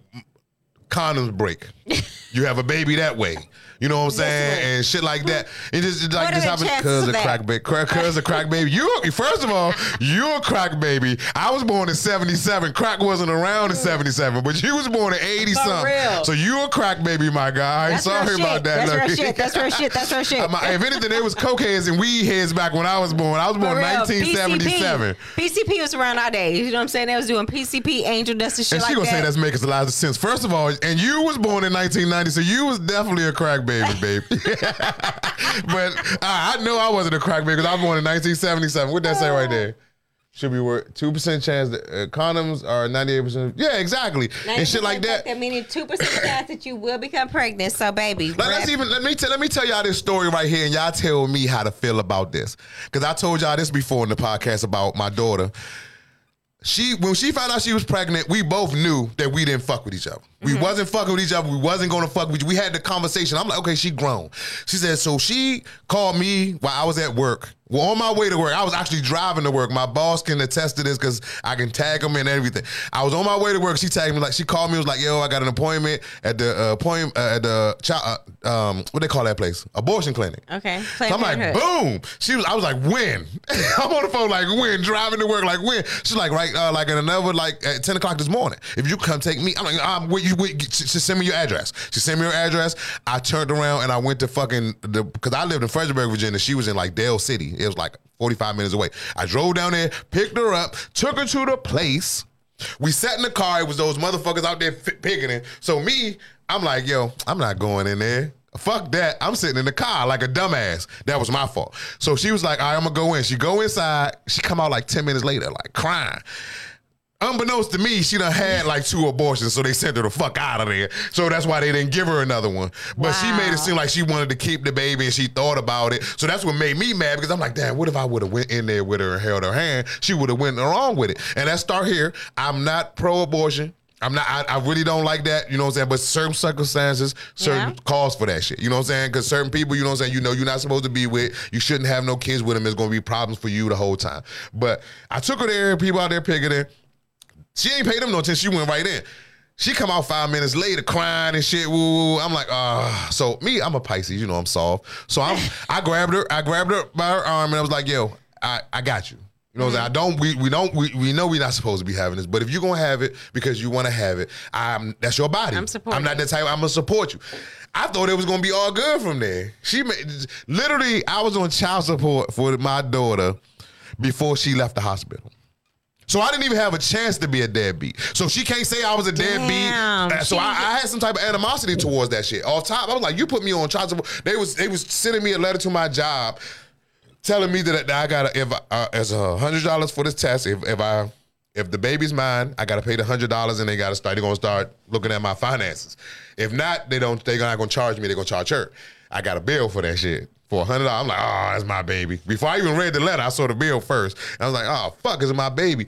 condoms break. you have a baby that way. You know what I'm saying? And shit like that. It just like What are just the happens because of of crack baby. Cause a crack baby. You first of all, you're a crack baby. I was born in 77. Crack wasn't around in mm. 77, but you was born in 80 For something. real. So you're a crack baby, my guy. That's Sorry about that. That's real shit. That's real shit. That's real shit. If anything, they was cokeheads and weed heads back when I was born. I was born in 1977. PCP. PCP was around our day. You know what I'm saying? They was doing PCP, angel dust, and shit And she like gonna that. say that's making a lot of sense. First of all, and you was born in 1990, so you was definitely a crack baby, baby. but uh, I know I wasn't a crack baby because I was born in 1977. What that say right there? Should be worth two percent chance that uh, condoms are 98 percent. Yeah, exactly, and shit like that. That meaning two percent chance that you will become pregnant. So, baby, Like, let's even let me tell let me tell y'all this story right here, and y'all tell me how to feel about this. Because I told y'all this before in the podcast about my daughter. She when she found out she was pregnant, we both knew that we didn't fuck with each other. We wasn't fucking with each other. We wasn't gonna fuck with. We had the conversation. I'm like, okay, she grown. She said, so she called me while I was at work. Well, on my way to work, I was actually driving to work. My boss can attest to this because I can tag him and everything. I was on my way to work. She tagged me like she called me. Was like, yo, I got an appointment at the uh, appointment uh, at the child, uh, um, what they call that place, abortion clinic. Okay. So I'm like, boom. She was. I was like, when? I'm on the phone like, when? Driving to work like, when? She's like, right, uh, like at another like at 10 o'clock this morning. If you come take me, I'm like, I'm with you She, she send me your address. She sent me her address. I turned around and I went to fucking the because I lived in Fredericksburg, Virginia. She was in like Dale City. It was like 45 minutes away. I drove down there, picked her up, took her to the place. We sat in the car. It was those motherfuckers out there fi- picketing. So me, I'm like, yo, I'm not going in there. Fuck that. I'm sitting in the car like a dumbass. That was my fault. So she was like, all right, I'm gonna go in. She go inside. She come out like 10 minutes later, like crying. Unbeknownst to me, she done had like two abortions, so they sent her the fuck out of there. So that's why they didn't give her another one. But she made it seem like she wanted to keep the baby and she thought about it. So that's what made me mad because I'm like, damn, what if I would have went in there with her and held her hand? She would have went along with it. And let's start here. I'm not pro-abortion. I'm not. I, I really don't like that. You know what I'm saying? But certain circumstances, certain Yeah. calls for that shit. You know what I'm saying? Because certain people, you know what I'm saying, you know you're not supposed to be with. You shouldn't have no kids with them. There's gonna be problems for you the whole time. But I took her there. People out there picketing. She ain't paid them no attention. She went right in. She come out five minutes later crying and shit. Woo. I'm like, ah. So me, I'm a Pisces. You know, I'm soft. So I'm. I grabbed her. I grabbed her by her arm and I was like, yo, I, I got you. You know what I'm saying? I don't. We, we don't. We, we know we're not supposed to be having this, but if you're gonna have it because you want to have it, I'm. That's your body. I'm supporting I'm not the type. I'm gonna support you. I thought it was gonna be all good from there. She made, literally. I was on child support for my daughter before she left the hospital. So I didn't even have a chance to be a deadbeat. So she can't say I was a Damn, deadbeat. Uh, So I, I had some type of animosity towards that shit. Off top, I was like, you put me on child support. They was they was sending me a letter to my job telling me that, that I gotta if uh, as a hundred dollars for this test. If if I if the baby's mine, I gotta pay the hundred dollars and they gotta start. They're gonna start looking at my finances. If not, they don't. They're not gonna charge me. They're gonna charge her. I got a bill for that shit. For hundred dollars, I'm like, oh, that's my baby. Before I even read the letter, I saw the bill first. I was like, oh, fuck, is my baby.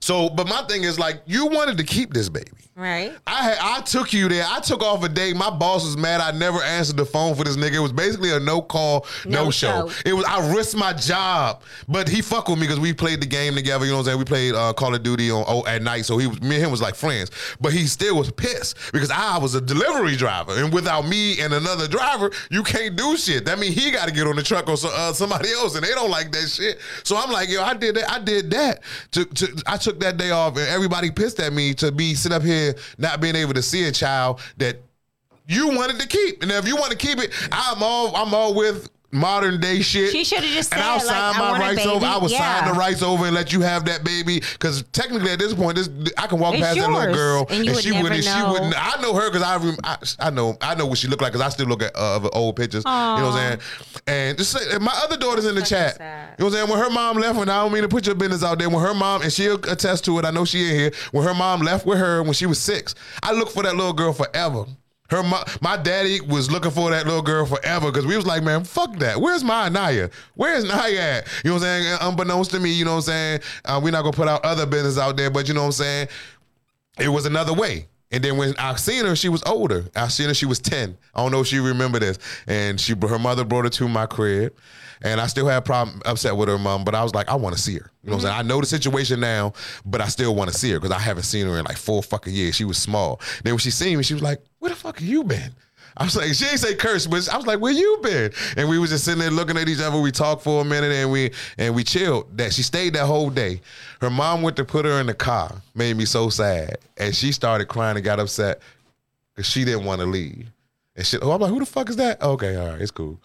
So, but my thing is like, you wanted to keep this baby. Right. I I took you there. I took off a day. My boss was mad. I never answered the phone for this nigga. It was basically a no call, no, No show. show. It was I risked my job, but he fucked with me because we played the game together. You know what I'm saying? We played uh, Call of Duty on oh, at night. So he was me and him was like friends. But he still was pissed because I was a delivery driver, and without me and another driver, you can't do shit. That means he got to get on the truck or so, uh, somebody else, and they don't like that shit. So I'm like, yo, I did that. I did that. To, to I took that day off, and everybody pissed at me to be sit up here not being able to see a child that you wanted to keep. And if you want to keep it, I'm all I'm all with modern day shit. She shoulda just and said, I'll like, sign my rights baby. over. I will Yeah. sign the rights over and let you have that baby. Because technically, at this point, this I can walk It's past that little girl and would she wouldn't. She wouldn't. I know her because I, I I know I know what she looked like because I still look at uh, old pictures. You know what I'm saying? And just say, my other daughter's in the Fucking chat. sad. You know what I'm saying? When her mom left, and I don't mean to put your business out there. When her mom and she'll attest to it. I know she in here. When her mom left with her when she was six, I looked for that little girl forever. Her mo- my daddy was looking for that little girl forever because we was like, man, fuck that. Where's my Naya? Where's Naya at? You know what I'm saying? Unbeknownst to me, you know what I'm saying? Uh, we're not gonna put out other business out there, but you know what I'm saying? It was another way. And then when I seen her, she was older. I seen her, she was 10. I don't know if she remember this. And she her mother brought her to my crib. And I still had a problem upset with her mom, but I was like, I want to see her. You know what I'm saying? I know the situation now, but I still want to see her because I haven't seen her in like four fucking years. She was small. Then when she seen me, she was like, Where the fuck have you been? I was like, she ain't say curse, but I was like, where you been? And we was just sitting there looking at each other. We talked for a minute and we and we chilled. That she stayed that whole day. Her mom went to put her in the car. Made me so sad. And she started crying and got upset because she didn't want to leave. And shit. Oh, I'm like, who the fuck is that? Okay, all right, it's cool.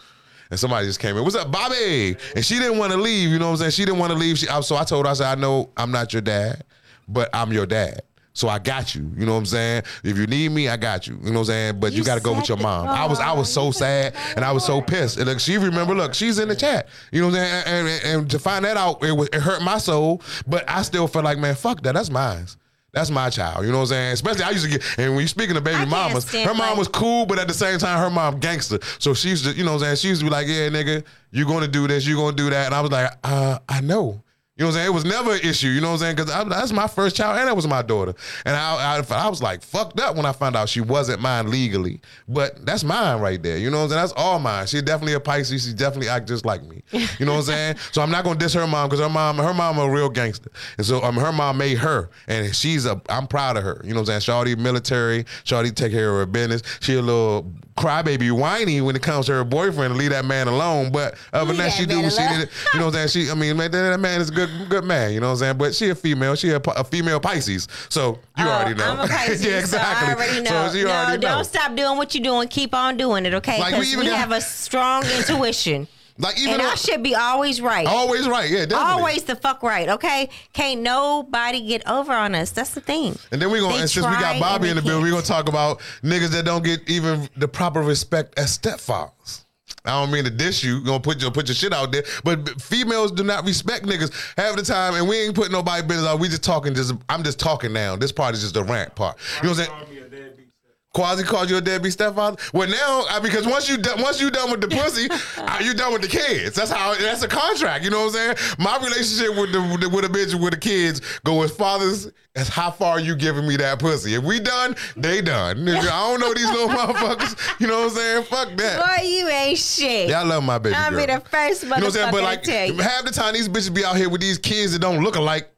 And somebody just came in. What's up, Bobby? And she didn't want to leave. You know what I'm saying? She didn't want to leave. She, so I told her, I said, I know I'm not your dad, but I'm your dad. So I got you. You know what I'm saying? If you need me, I got you. You know what I'm saying? But you, You got to go with your mom. I was I was so sad and I was so pissed. And look, she remember. Look, she's in the chat. You know what I'm saying? And, and, and to find that out, it, was, it hurt my soul. But I still felt like, man, fuck that. That's mine. That's my child. You know what I'm saying? Especially I used to get. And when you speaking of baby mamas, her mom was cool, but at the same time, her mom gangster. So she's used to, you know what I'm saying? She used to be like, yeah, nigga, you're to do this, you're to do that. And I was like, uh, I know. You know what I'm saying? It was never an issue. You know what I'm saying? Because that's my first child, and that was my daughter. And I, I, I was like fucked up when I found out she wasn't mine legally. But that's mine right there. You know what I'm saying? That's all mine. She's definitely a Pisces. She definitely act just like me. You know what I'm saying? So I'm not gonna diss her mom because her mom, her mom a real gangster. And so um, her mom made her, and she's a. I'm proud of her. You know what I'm saying? Shawty military. Shawty take care of her business. She a little crybaby, whiny when it comes to her boyfriend. Leave that man alone. But other than that, she do what she did. You know what I'm saying? She, I mean, man, that, that man is a good, good man. You know what I'm saying? But she a female. She a, a female Pisces. So you Oh, already know. I'm a Pisces, yeah, exactly. So I already know. So you no, already don't stop doing what you're doing. Keep on doing it, okay? Like, we even we, got- have a strong intuition. Like even and though, I should be always right. always right. Yeah, definitely. Always the fuck right, okay? Can't nobody get over on us. That's the thing. And then we're gonna, and since we got Bobby in the building, we're gonna talk about niggas that don't get even the proper respect as stepfathers. I don't mean to diss you, gonna put your put your shit out there, but females do not respect niggas half the time, and we ain't putting nobody business out. We just talking. Just I'm just talking now. This part is just the rant part. You know what I'm saying? Quasi called you a deadbeat stepfather. Well, now I, because once you done, once you done with the pussy, uh, you done with the kids. That's how. That's a contract. You know what I'm saying? My relationship with the with, the, with a bitch with the kids go as fathers as how far you giving me that pussy. If we done, they done. I don't know these little motherfuckers. You know what I'm saying? Fuck that. Boy, you ain't shit. Yeah, I love my baby I'll girl. be the first motherfucker You know what I'm saying? But like to tell you. half the time these bitches be out here with these kids that don't look alike.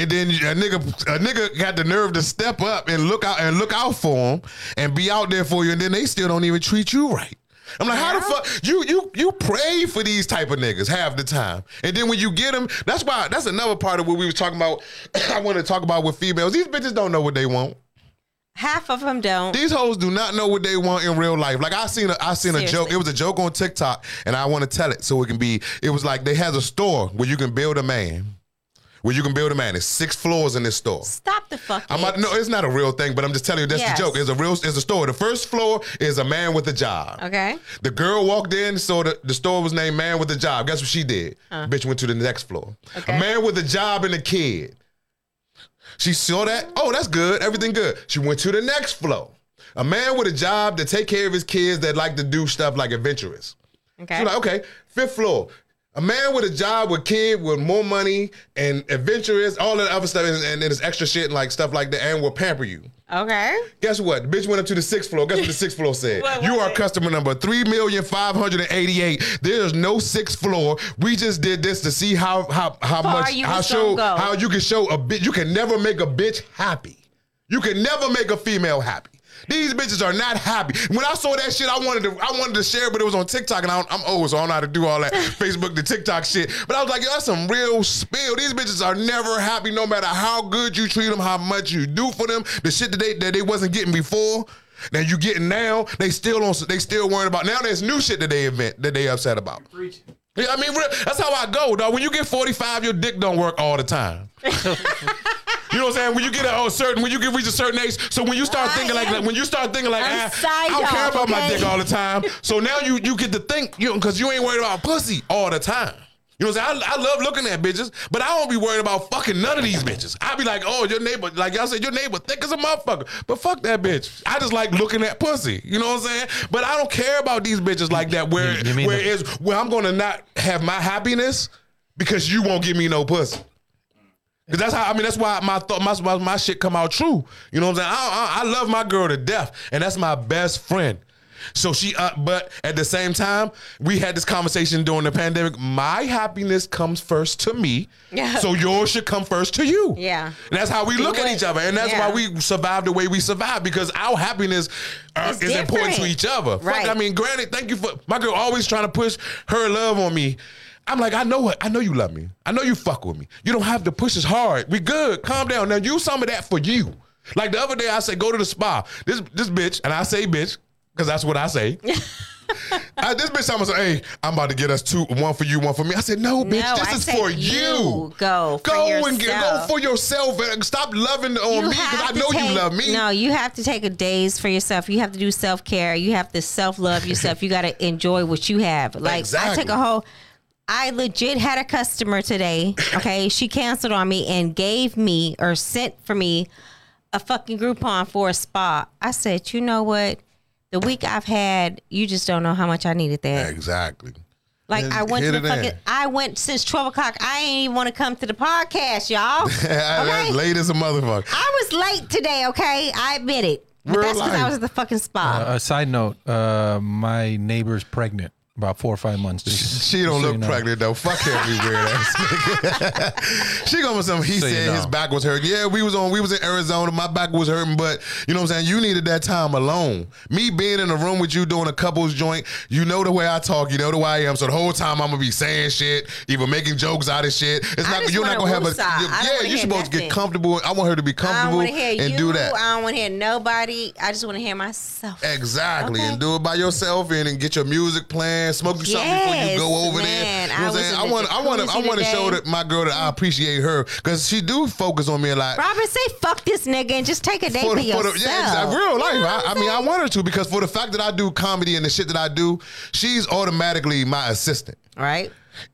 And then a nigga, a nigga got the nerve to step up and look out and look out for him and be out there for you, and then they still don't even treat you right. I'm like, how the fuck you you you pray for these type of niggas half the time, and then when you get them, that's why that's another part of what we was talking about. I want to talk about with females. These bitches don't know what they want. Half of them don't. These hoes do not know what they want in real life. Like I seen a I seen a joke. It was a joke on TikTok, and I want to tell it so it can be. It was like they has a store where you can build a man. Where you can build a man. There's six floors in this store. Stop the fuck. I'm not, no, it's not a real thing, but I'm just telling you that's Yes. the joke. It's a real, it's a store. The first floor is a man with a job. Okay. The girl walked in, so the, the store was named Man with a Job. Guess what she did? Uh. Bitch went to the next floor. Okay. A man with a job and a kid. She saw that. Oh, that's good. Everything good. She went to the next floor. A man with a job to take care of his kids that like to do stuff like adventurous. Okay. She was like, okay, fifth floor. A man with a job, with kid, with more money and adventurous, all that other stuff, and, and there's extra shit and like stuff like that, and will pamper you. Okay. Guess what? The bitch went up to the sixth floor. Guess what the sixth floor said? What you are it? customer number three million five hundred and eighty-eight. There's no sixth floor. We just did this to see how how how Far much how show go. how you can show a bitch. You can never make a bitch happy. You can never make a female happy. These bitches are not happy. When I saw that shit, I wanted to I wanted to share, but it was on TikTok, and I, I'm old, so I don't know how to do all that Facebook to TikTok shit. But I was like, yo, that's some real spill. These bitches are never happy, no matter how good you treat them, how much you do for them, the shit that they that they wasn't getting before. That you getting now, they still on. They still worried about. Now there's new shit that they event that they upset about. Yeah, I mean, that's how I go, dog. When you get 45, your dick don't work all the time. You know what I'm saying? When you get a, a certain, when you get reach a certain age, so when you start I thinking like, am- when you start thinking like, ah, I don't care about my dick all the time. So now you you get to think, you because you ain't worried about pussy all the time. You know what I'm saying? I, I love looking at bitches, but I don't be worried about fucking none of these bitches. I be like, oh, your neighbor, like y'all said, your neighbor thick as a motherfucker. But fuck that bitch. I just like looking at pussy. You know what I'm saying? But I don't care about these bitches like that. Where where the- is where I'm gonna not have my happiness because you won't give me no pussy. Cause that's how I mean. That's why my thought, my, my my shit come out true. You know what I'm saying? I, I, I love my girl to death, and that's my best friend. So she, uh, but at the same time, we had this conversation during the pandemic. My happiness comes first to me, Yeah. so yours should come first to you. Yeah. and that's how we look at each other, and that's Yeah. why we survive the way we survive because our happiness uh, is important to each other. Right. Fuck, I mean, granted, thank you for my girl always trying to push her love on me. I'm like, I know it. I know you love me. I know you fuck with me. You don't have to push as hard. We good. Calm down. Now use some of that for you. Like the other day, I said, go to the spa. This this bitch, and I say bitch, because that's what I say. I, this bitch almost say, hey, I'm about to get us two, one for you, one for me. I said, no, bitch, No, this I is for you. you. Go for go and get, go for yourself and stop loving on me because I know you love me. No, you have to take a days for yourself. You have to do self care. You have to self love yourself. You got to enjoy what you have. Like I Exactly. took a whole. I legit had a customer today. Okay, she canceled on me and gave me or sent for me a fucking Groupon for a spa. I said, you know what? The week I've had, you just don't know how much I needed that. Exactly. Like Hit- I went to the fucking. I went since twelve o'clock. I ain't even want to come to the podcast, y'all. That's Okay. late as a motherfucker. I was late today, okay? I admit it. But Real that's because I was at the fucking spa. Uh, a side note: uh, my neighbor's pregnant, about four or five months. Just- She don't so look you know. pregnant though. Fuck every weird ass nigga. she going with some. He So you said his back was hurting. Yeah, we was on. We was in Arizona. My back was hurting, but you know what I'm saying. You needed that time alone. Me being in a room with you doing a couples joint. You know the way I talk. You know the way I am. So the whole time I'm gonna be saying shit, even making jokes out of shit. It's I not. You're not gonna have a. woosah. Yeah, you're hear supposed to get comfortable. I want her to be I don't comfortable want to hear and you. do that. I don't want to hear nobody. I just want to hear myself. Exactly, Okay. and do it by yourself and, and get your music playing, smoke you something before you go over there. You know what I I'm saying? I want, I want to, I want to show that my girl that I appreciate her because she do focus on me a lot. Robert, say fuck this nigga and just take a day for, the- yourself. the- yeah, exactly. real life. You know I, I mean, I saying? want her to because for the fact that I do comedy and the shit that I do, she's automatically my assistant. right.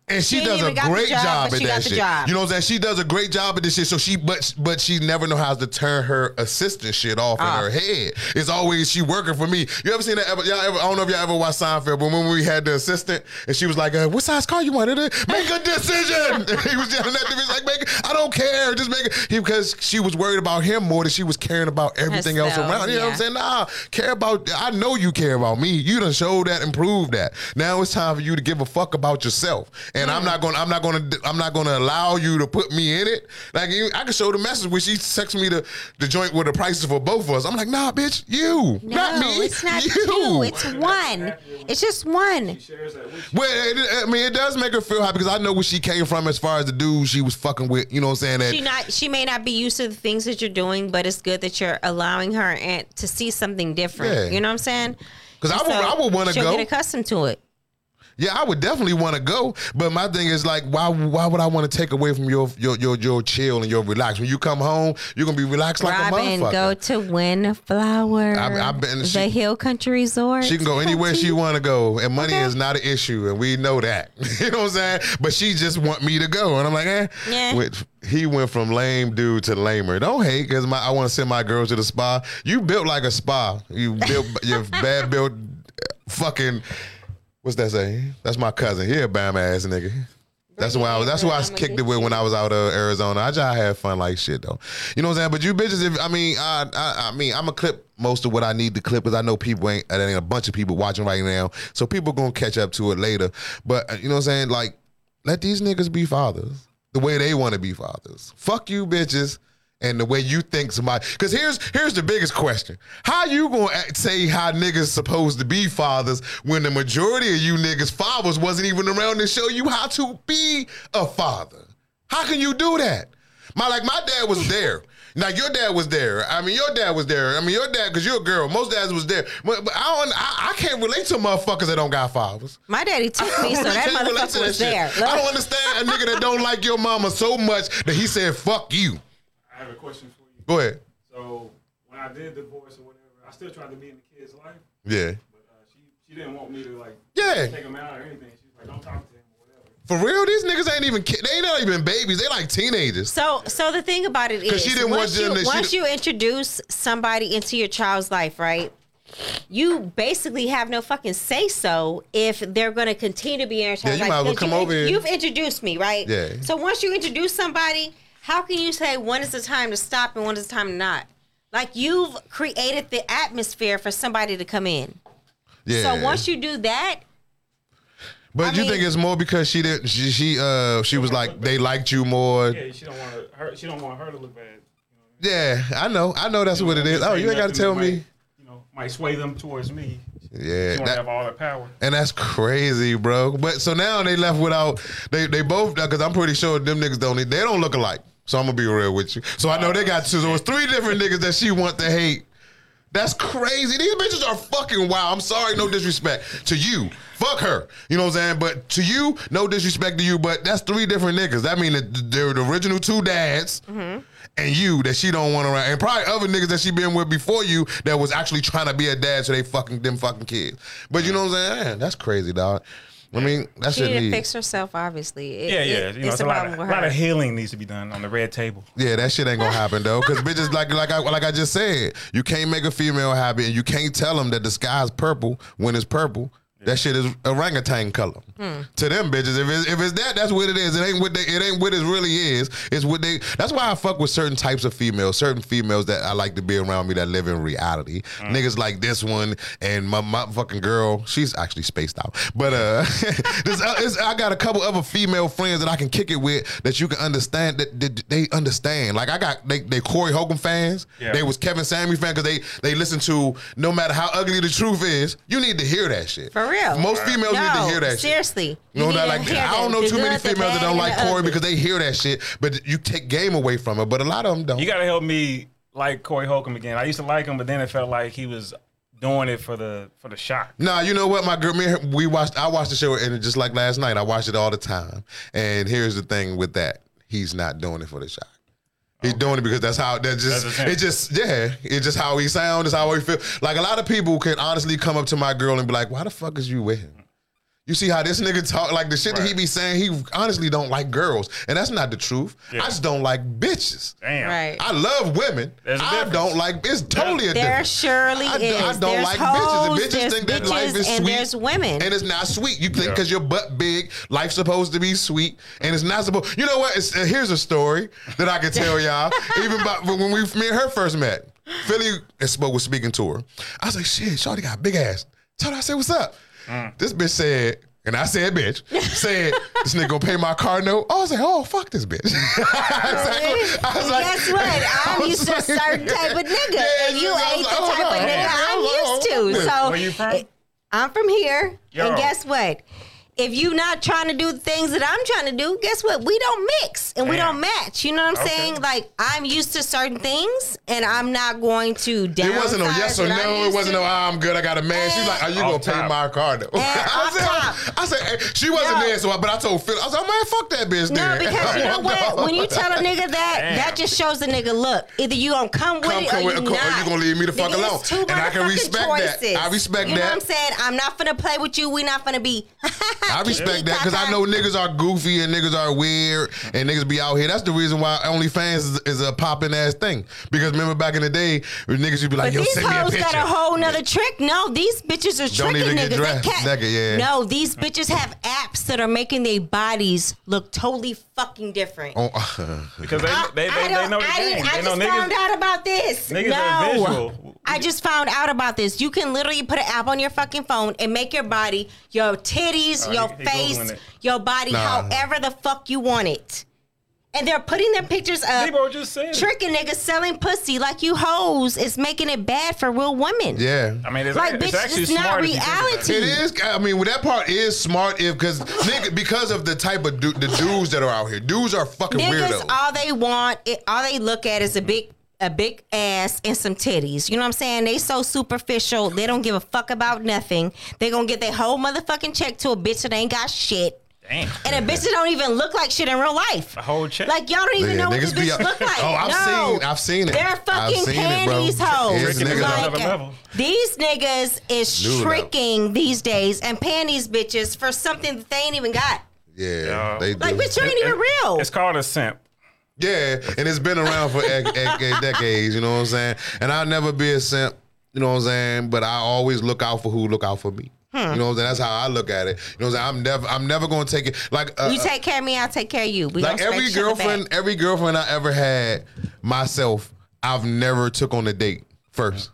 And she, She does a even got the great job, job, at that shit. job. You know what I'm saying? She does a great job at this shit. So she, but but she never know how to turn her assistant shit off in her head. It's always she working for me. You ever seen that? Ever, y'all ever? I don't know if y'all ever watched Seinfeld, but when we had the assistant and she was like, uh, "What size car you wanted? Make a decision." He was yelling at the bitch like, "Make, it- I don't care, just make it." He, because she was worried about him more than she was caring about everything else Herself, around. You know what I'm saying? Nah, care about. I know you care about me. You done showed that and proved that. Now it's time for you to give a fuck about yourself. And I'm not gonna. I'm not gonna. I'm not gonna allow you to put me in it. Like you, I can show the message when she texts me the the joint with the prices for both of us. I'm like, nah, bitch, you, No, not me. it's not you. two. It's one. It's just one. Well, it, I mean, it does make her feel happy because I know where she came from as far as the dude she was fucking with. You know what I'm saying? That She not. She may not be used to the things that you're doing, but it's good that you're allowing her and to see something different. Yeah. You know what I'm saying? 'Cause I And would- I would wanna she'll go. Get accustomed to it. Yeah, I would definitely want to go, but my thing is like, why? Why would I want to take away from your your your your chill and your relax? When you come home, you're gonna be relaxed like a motherfucker. go to Windflower, I've- I've been- the Hill Country Resort. She can go anywhere she want to go, and money Okay. is not an issue, and we know that. you know what I'm saying? But she just want me to go, and I'm like, eh. Yeah. With- he went from lame dude to lamer. Don't hate because my I want to send my girls to the spa. You built like a spa. You built your bad built, uh, fucking. What's that say? That's my cousin. He a bam ass nigga. That's why I was, that's why I kicked it with when I was out of Arizona. I just had fun like shit though. You know what I'm saying? But you bitches, if I mean, I I, I mean, I'm gonna clip most of what I need to clip because I know people ain't. There ain't a bunch of people watching right now, so people gonna catch up to it later. But uh, you know what I'm saying? Like, let these niggas be fathers the way they want to be fathers. Fuck you, bitches. And the way you think somebody, because here's here's the biggest question: How you gonna act- say how niggas supposed to be fathers when the majority of you niggas fathers wasn't even around to show you how to be a father? How can you do that? My like my dad was there. Now your dad was there. I mean your dad was there. I mean your dad because you're a girl. Most dads was there. But, but I don't. I, I can't relate to motherfuckers that don't got fathers. My daddy took me, so that motherfucker was shit. there. I don't understand a nigga that don't like your mama so much that he said fuck you. I have a question for you. Go ahead. So when I did divorce or whatever, I still tried to be in the kid's life, Yeah. but uh, she she didn't want me to like Yeah. take him out or anything. She was like, don't talk to him or whatever. For real, these niggas ain't even ki- they ain't not even babies. They like teenagers. So, so the thing about it is, she didn't want once, you, them to- once di- you introduce somebody into your child's life, right? You basically have no fucking say so if they're going to continue to be in your child's you life. might as well because come you, over here. You've introduced me, right? Yeah. So once you introduce somebody, how can you say when is the time to stop and when is the time to not? Like you've created the atmosphere for somebody to come in. Yeah. So once you do that, but I you mean- think it's more because she didn't she, she uh she was like they liked you more. Yeah, she don't want her. She don't want her to look bad. You know what Yeah, I know. I know that's I mean? what it is. Oh, you ain't got to tell me. Might, you know, might sway them towards me. Yeah, She that- have all the power. and that's crazy, bro. But so now they left without they they both because I'm pretty sure them niggas don't they don't look alike. So I'm gonna be real with you. So I know they got two. So it's three different niggas that she want to hate. That's crazy. These bitches are fucking wild. I'm sorry, no disrespect to you. Fuck her. You know what I'm saying? But to you, no disrespect to you. But that's three different niggas. That mean that they're the original two dads. Mm-hmm. And you that she don't want around, and probably other niggas that she been with before you that was actually trying to be a dad, so they fucking them fucking kids. But you mm. know what I'm saying? Man, that's crazy, dog. I mean, that she shit didn't fix herself. Obviously, It- Yeah, it- yeah. You know, it's it's a a lot, problem of, a lot of healing needs to be done on the red table. Yeah, that shit ain't gonna happen though, because bitches like like I like I just said, you can't make a female happy, and you can't tell them that the sky's purple when it's purple. That shit is orangutan color Hmm. to them bitches. If it's, if it's that, that's what it is. It ain't what they. It ain't what it really is. It's what they. That's why I fuck with certain types of females. Certain females that I like to be around me that live in reality. Niggas like this one and my, my fucking girl. She's actually spaced out. But uh, this, uh it's, I got a couple other female friends that I can kick it with that you can understand. That, that they understand. Like I got they they Corey Holcomb fans. Yeah. They was Kevin Samuels fans because they they listen to no matter how ugly the truth is, you need to hear that shit. For real. Most females need to hear that shit. seriously. You know, need that like hear I don't know too many females that don't like Corey because they hear that shit, but you take game away from it. But a lot of them don't. You got to help me like Corey Holcomb again. I used to like him, but then it felt like he was doing it for the for the shock. Nah, you know what, my girl, me, and her- we watched. I watched the show, and just like last night, I watched it all the time. And here's the thing with that: he's not doing it for the shot. He's doing it because that's how that just it just yeah it's just how he sounds It's how he feel. Like a lot of people can honestly come up to my girl and be like, "Why the fuck is you with him?" You see how this nigga talk like the shit that he be saying. He honestly don't like girls, and that's not the truth. Yeah. I just don't like bitches. Damn. Right. I love women. There's a I don't like. It's totally a There difference. surely I, do- is. I don't there's like hoes, bitches. And bitches there's think that bitches, life is and sweet. there's women. And it's not sweet. You think Yeah. because your butt big, life's supposed to be sweet, and it's not supposed. You know what? It's, uh, here's a story that I can tell y'all. even about when we, me and her first met, Philly and spoke was speaking to her. I was like, shit, Shawty got a big ass. Tell her I said, what's up? Mm. This bitch said. And I said, bitch, said, this nigga gonna pay my car note. I was like, oh, fuck this bitch. I was like- I was like- Guess what? I I'm was used to a certain type of nigga, Yeah, and you ain't like, the oh, type no. of nigga I I'm used oh, to. So Where you from? I'm from here, Yo. and guess what? If you not trying to do the things that I'm trying to do, guess what? We don't mix and we don't match. You know what I'm Okay. saying? Like I'm used to certain things, and I'm not going to downsize. It wasn't no yes or no. It wasn't to. no ah, I'm good. I got a man. She's like, are you gonna pay my car though? And I off said, top. I said, she wasn't No. there, so I, but I told Phil, I was like, man, fuck that bitch. No, there. because you know what? When you tell a nigga that, Damn. that just shows the nigga, look, either you gonna come with Come- it come or with- you come- or you gonna leave me the fuck alone. And I can motherfucking respect that. I respect you know that. what I'm saying? I'm not gonna play with you. We not gonna be. I respect that because I know niggas are goofy and niggas are weird and niggas be out here. That's the reason why OnlyFans is, is a popping ass thing. Because remember back in the day, when niggas would be like, But "Yo, these send me a hoes picture." got a whole nother trick. No, these bitches are Don't tricking even get niggas. dressed They can't- naked, yeah. No, these bitches have apps that are making their bodies look totally fucking different. Oh, Because they, I- they, I they, they don't- know the I game. didn't- I They know just found niggas. out about this. niggas no. are visual. I just found out about this. You can literally put an app on your fucking phone and make your body, your titties, Oh, your he- he face, Googling it. your body, Nah. however the fuck you want it. And they're putting their pictures up, Debo just said. it. tricking niggas selling pussy like you hoes. It's making it bad for real women. yeah. I mean, it's, Like, it's bitch, actually it's not smart if you think about it. reality. It is. I mean, well, that part is smart if because nigga because of the type of du- the dudes that are out here. Dudes are fucking Niggas, weirdos. all they want, it, all they look at is a big, a big ass and some titties. You know what I'm saying? They so superficial. They don't give a fuck about nothing. They gonna get their whole motherfucking check to a bitch that ain't got shit. Damn. And a bitch that don't even look like shit in real life. A whole check. Like y'all don't even Yeah, know what this niggas be bitch out- look like. Oh, I've no. seen- I've seen it. They're I've fucking seen it, bro. panties hoes. It's Tricking is niggas Like, these niggas is New level. these days and panties bitches for something that they ain't even got. yeah, Yeah. they do. Like, bitch, you ain't even real. It's called a simp. Yeah, and it's been around for ec- ec- ec- decades. You know what I'm saying? And I'll never be a simp. You know what I'm saying? But I always look out for who look out for me. You know what I'm saying? That's how I look at it. You know what I'm saying? I'm never, I'm never gonna take it like uh, You take care of me, I'll take care of you. We like every scratch each other girlfriend, every girlfriend I ever had myself, I've never took on a date first.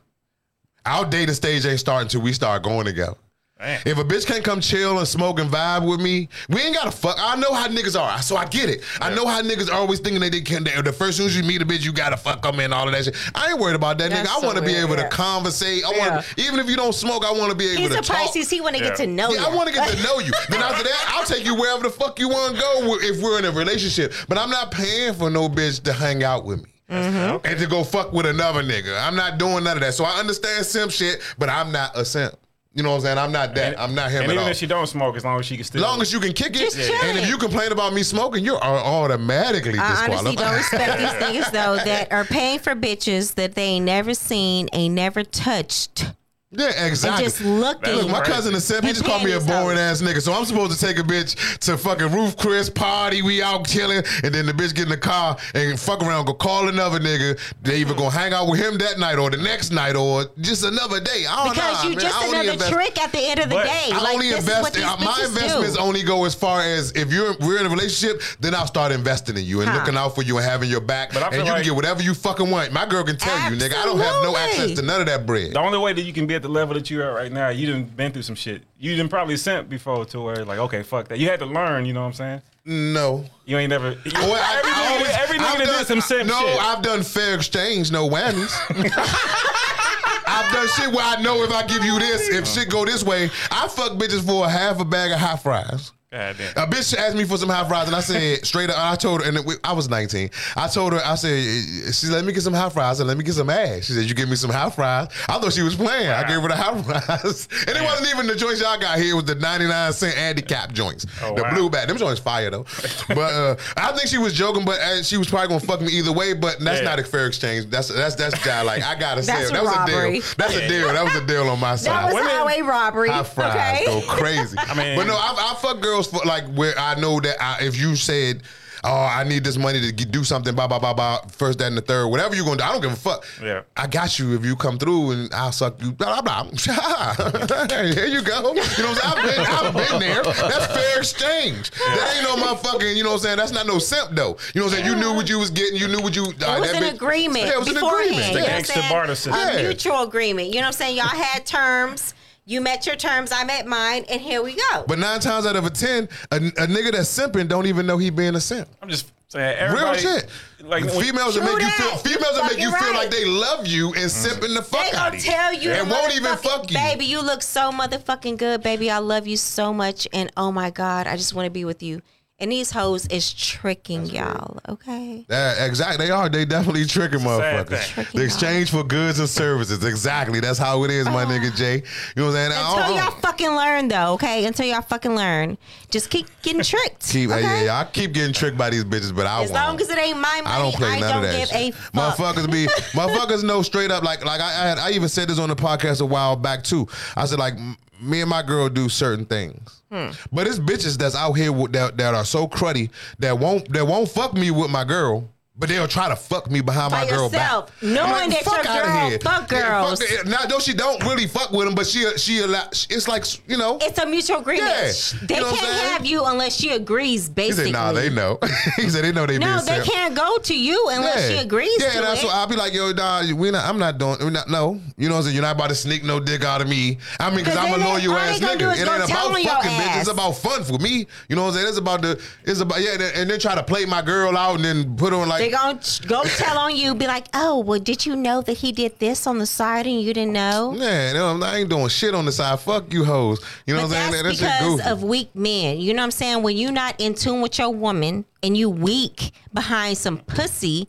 Our dating stage ain't starting until we start going together. Damn. If a bitch can't come chill and smoke and vibe with me, we ain't gotta fuck. I know how niggas are, so I get it. I know how niggas are always thinking that they can. That the first soon as you meet a bitch, you gotta fuck them and all of that shit. I ain't worried about that That's nigga. I so want to be able yeah. to conversate. I want, Yeah. even if you don't smoke, I want to be able He's to He's a talk. Pisces. He want to get to know Yeah, you. I want to get to know you. Then after that, I'll take you wherever the fuck you want to go if we're in a relationship. But I'm not paying for no bitch to hang out with me. Mm-hmm. And to go fuck with another nigga. I'm not doing none of that. So I understand simp shit, but I'm not a simp. You know what I'm saying? I'm not that. I'm not him And at even all. if she don't smoke, as long as she can still. As long as you can kick it, Just and if you complain about me smoking, you're automatically disqualified. I honestly don't respect these niggas though that are paying for bitches that they ain't never seen, ain't never touched, Yeah, and exactly. just looking. Look, my crazy. cousin is simp. He just called me a panties boring ass nigga. So I'm supposed to take a bitch to fucking Roof Chris party. We out killing, and then the bitch get in the car and fuck around, go call another nigga. They either gonna hang out with him that night or the next night or just another day. I don't know. because know. you man. just I only another invest- trick at the end of the But day. I like only this invest. is what these uh, my investments do. only go as far as if you're we're in a relationship, then I'll start investing in you and Huh. looking out for you and having your back. But I and feel you can get whatever you fucking want. My girl can tell you, nigga, I don't have no access to none of that bread. The only way that you can be at the level that you're at right now, you done been through some shit. You done probably sent before to where like, okay, fuck that. You had to learn. You know what I'm saying? No. You ain't never. Well, I- every I always- every nigga done- did some simp No, shit. I've done fair exchange, no whammies. I've done shit where I know if I give you this, if oh. shit go this way, I fuck bitches for a half a bag of hot fries. God damn. A bitch asked me for some hot fries, and I said straight up. I told her, and it- I was 19. I told her, I said, she let me get some hot fries, and let me get some ass. She said, you give me some hot fries. I thought she was playing. I gave her the hot fries, and it wasn't even the joints y'all got here. It was the 99 cent handicap joints, Oh, the wow. blue bag. Them joints fire though. but uh, I think she was joking, but uh, she was probably gonna fuck me either way. But that's Yeah. not a fair exchange. That's that's that's just like I gotta say, that was a robbery. deal. That's a deal. That was a deal on my side. That was Women- highway robbery. Hot fries okay. go crazy. I mean- but no, I, I fuck girls for like where I know that I, if you said, "Oh, I need this money to get, do something," blah blah blah blah, first, that, and the third, whatever you're gonna do, I don't give a fuck. Yeah. I got you if you come through, and I'll suck you. Blah blah blah. Here you go. You know what I'm saying? I've been, I've been there. That's fair exchange. That ain't no motherfucking. You know what I'm saying? That's not no simp though. You know what I'm saying? You knew what you was getting. You knew what you. It uh, was an agreement Yeah, it was an beforehand. agreement. You know what I'm Gangster saying? barter system. A mutual agreement. You know what I'm saying? Y'all had terms. You met your terms. I met mine, and here we go. But nine times out of a ten, a, a nigga that's simping don't even know he being a simp. I'm just saying. Real shit. Like females that True make you feel females that make you fucking feel right. like they love you and simping the they fuck out gonna of you. tell you and won't even fuck you. baby. You look so motherfucking good, baby. I love you so much, and oh my god, I just want to be with you. And these hoes is tricking y'all, okay? Yeah, exactly. They are. They definitely tricking sad motherfuckers. Tricking The exchange for goods and services. Exactly. That's how it is, my ah. nigga Jay. You know what I'm saying? Until Oh, oh. y'all fucking learn, though, okay? Until y'all fucking learn. Just keep getting tricked. Keep, okay? yeah, yeah, I keep getting tricked by these bitches, but I As won't. long as it ain't my money, I don't play none don't of that give shit. a fuck. Motherfuckers be motherfuckers know straight up like like I I, had, I even said this on the podcast a while back too. I said like m- me and my girl do certain things. Hmm. But it's bitches that's out here with, that that are so cruddy that won't that won't fuck me with my girl. But they'll try to fuck me behind By my girl yourself, back. Knowing that "Fuck your girl here." fuck Yeah, girls. the- now, though she don't really fuck with them, but she she allow, it's like you know. It's a mutual agreement. Yeah. They You know can't have you unless she agrees, Basically, he said, "Nah, they know." he said, "They know they No, they can't go to you unless she agrees to you. yeah, to that's what I'll be like, yo, dog, we not, I'm not doing, we not, no. You know what I'm saying? You're not about to sneak no dick out of me. I mean, because 'Cause I'm a loyal ass they gonna do nigga. It ain't about fucking, bitch. It's about fun for me. You know what I'm saying? It's about the, it's about, yeah, and then, and then try to play my girl out and then put on like, They gonna go tell on you, be like, "Oh, well, did you know that he did this on the side and you didn't know?" man, no, I ain't doing shit on the side. Fuck you hoes. You know But what I'm saying? that's because of weak men. You know what I'm saying? When you're not in tune with your woman and you weak behind some pussy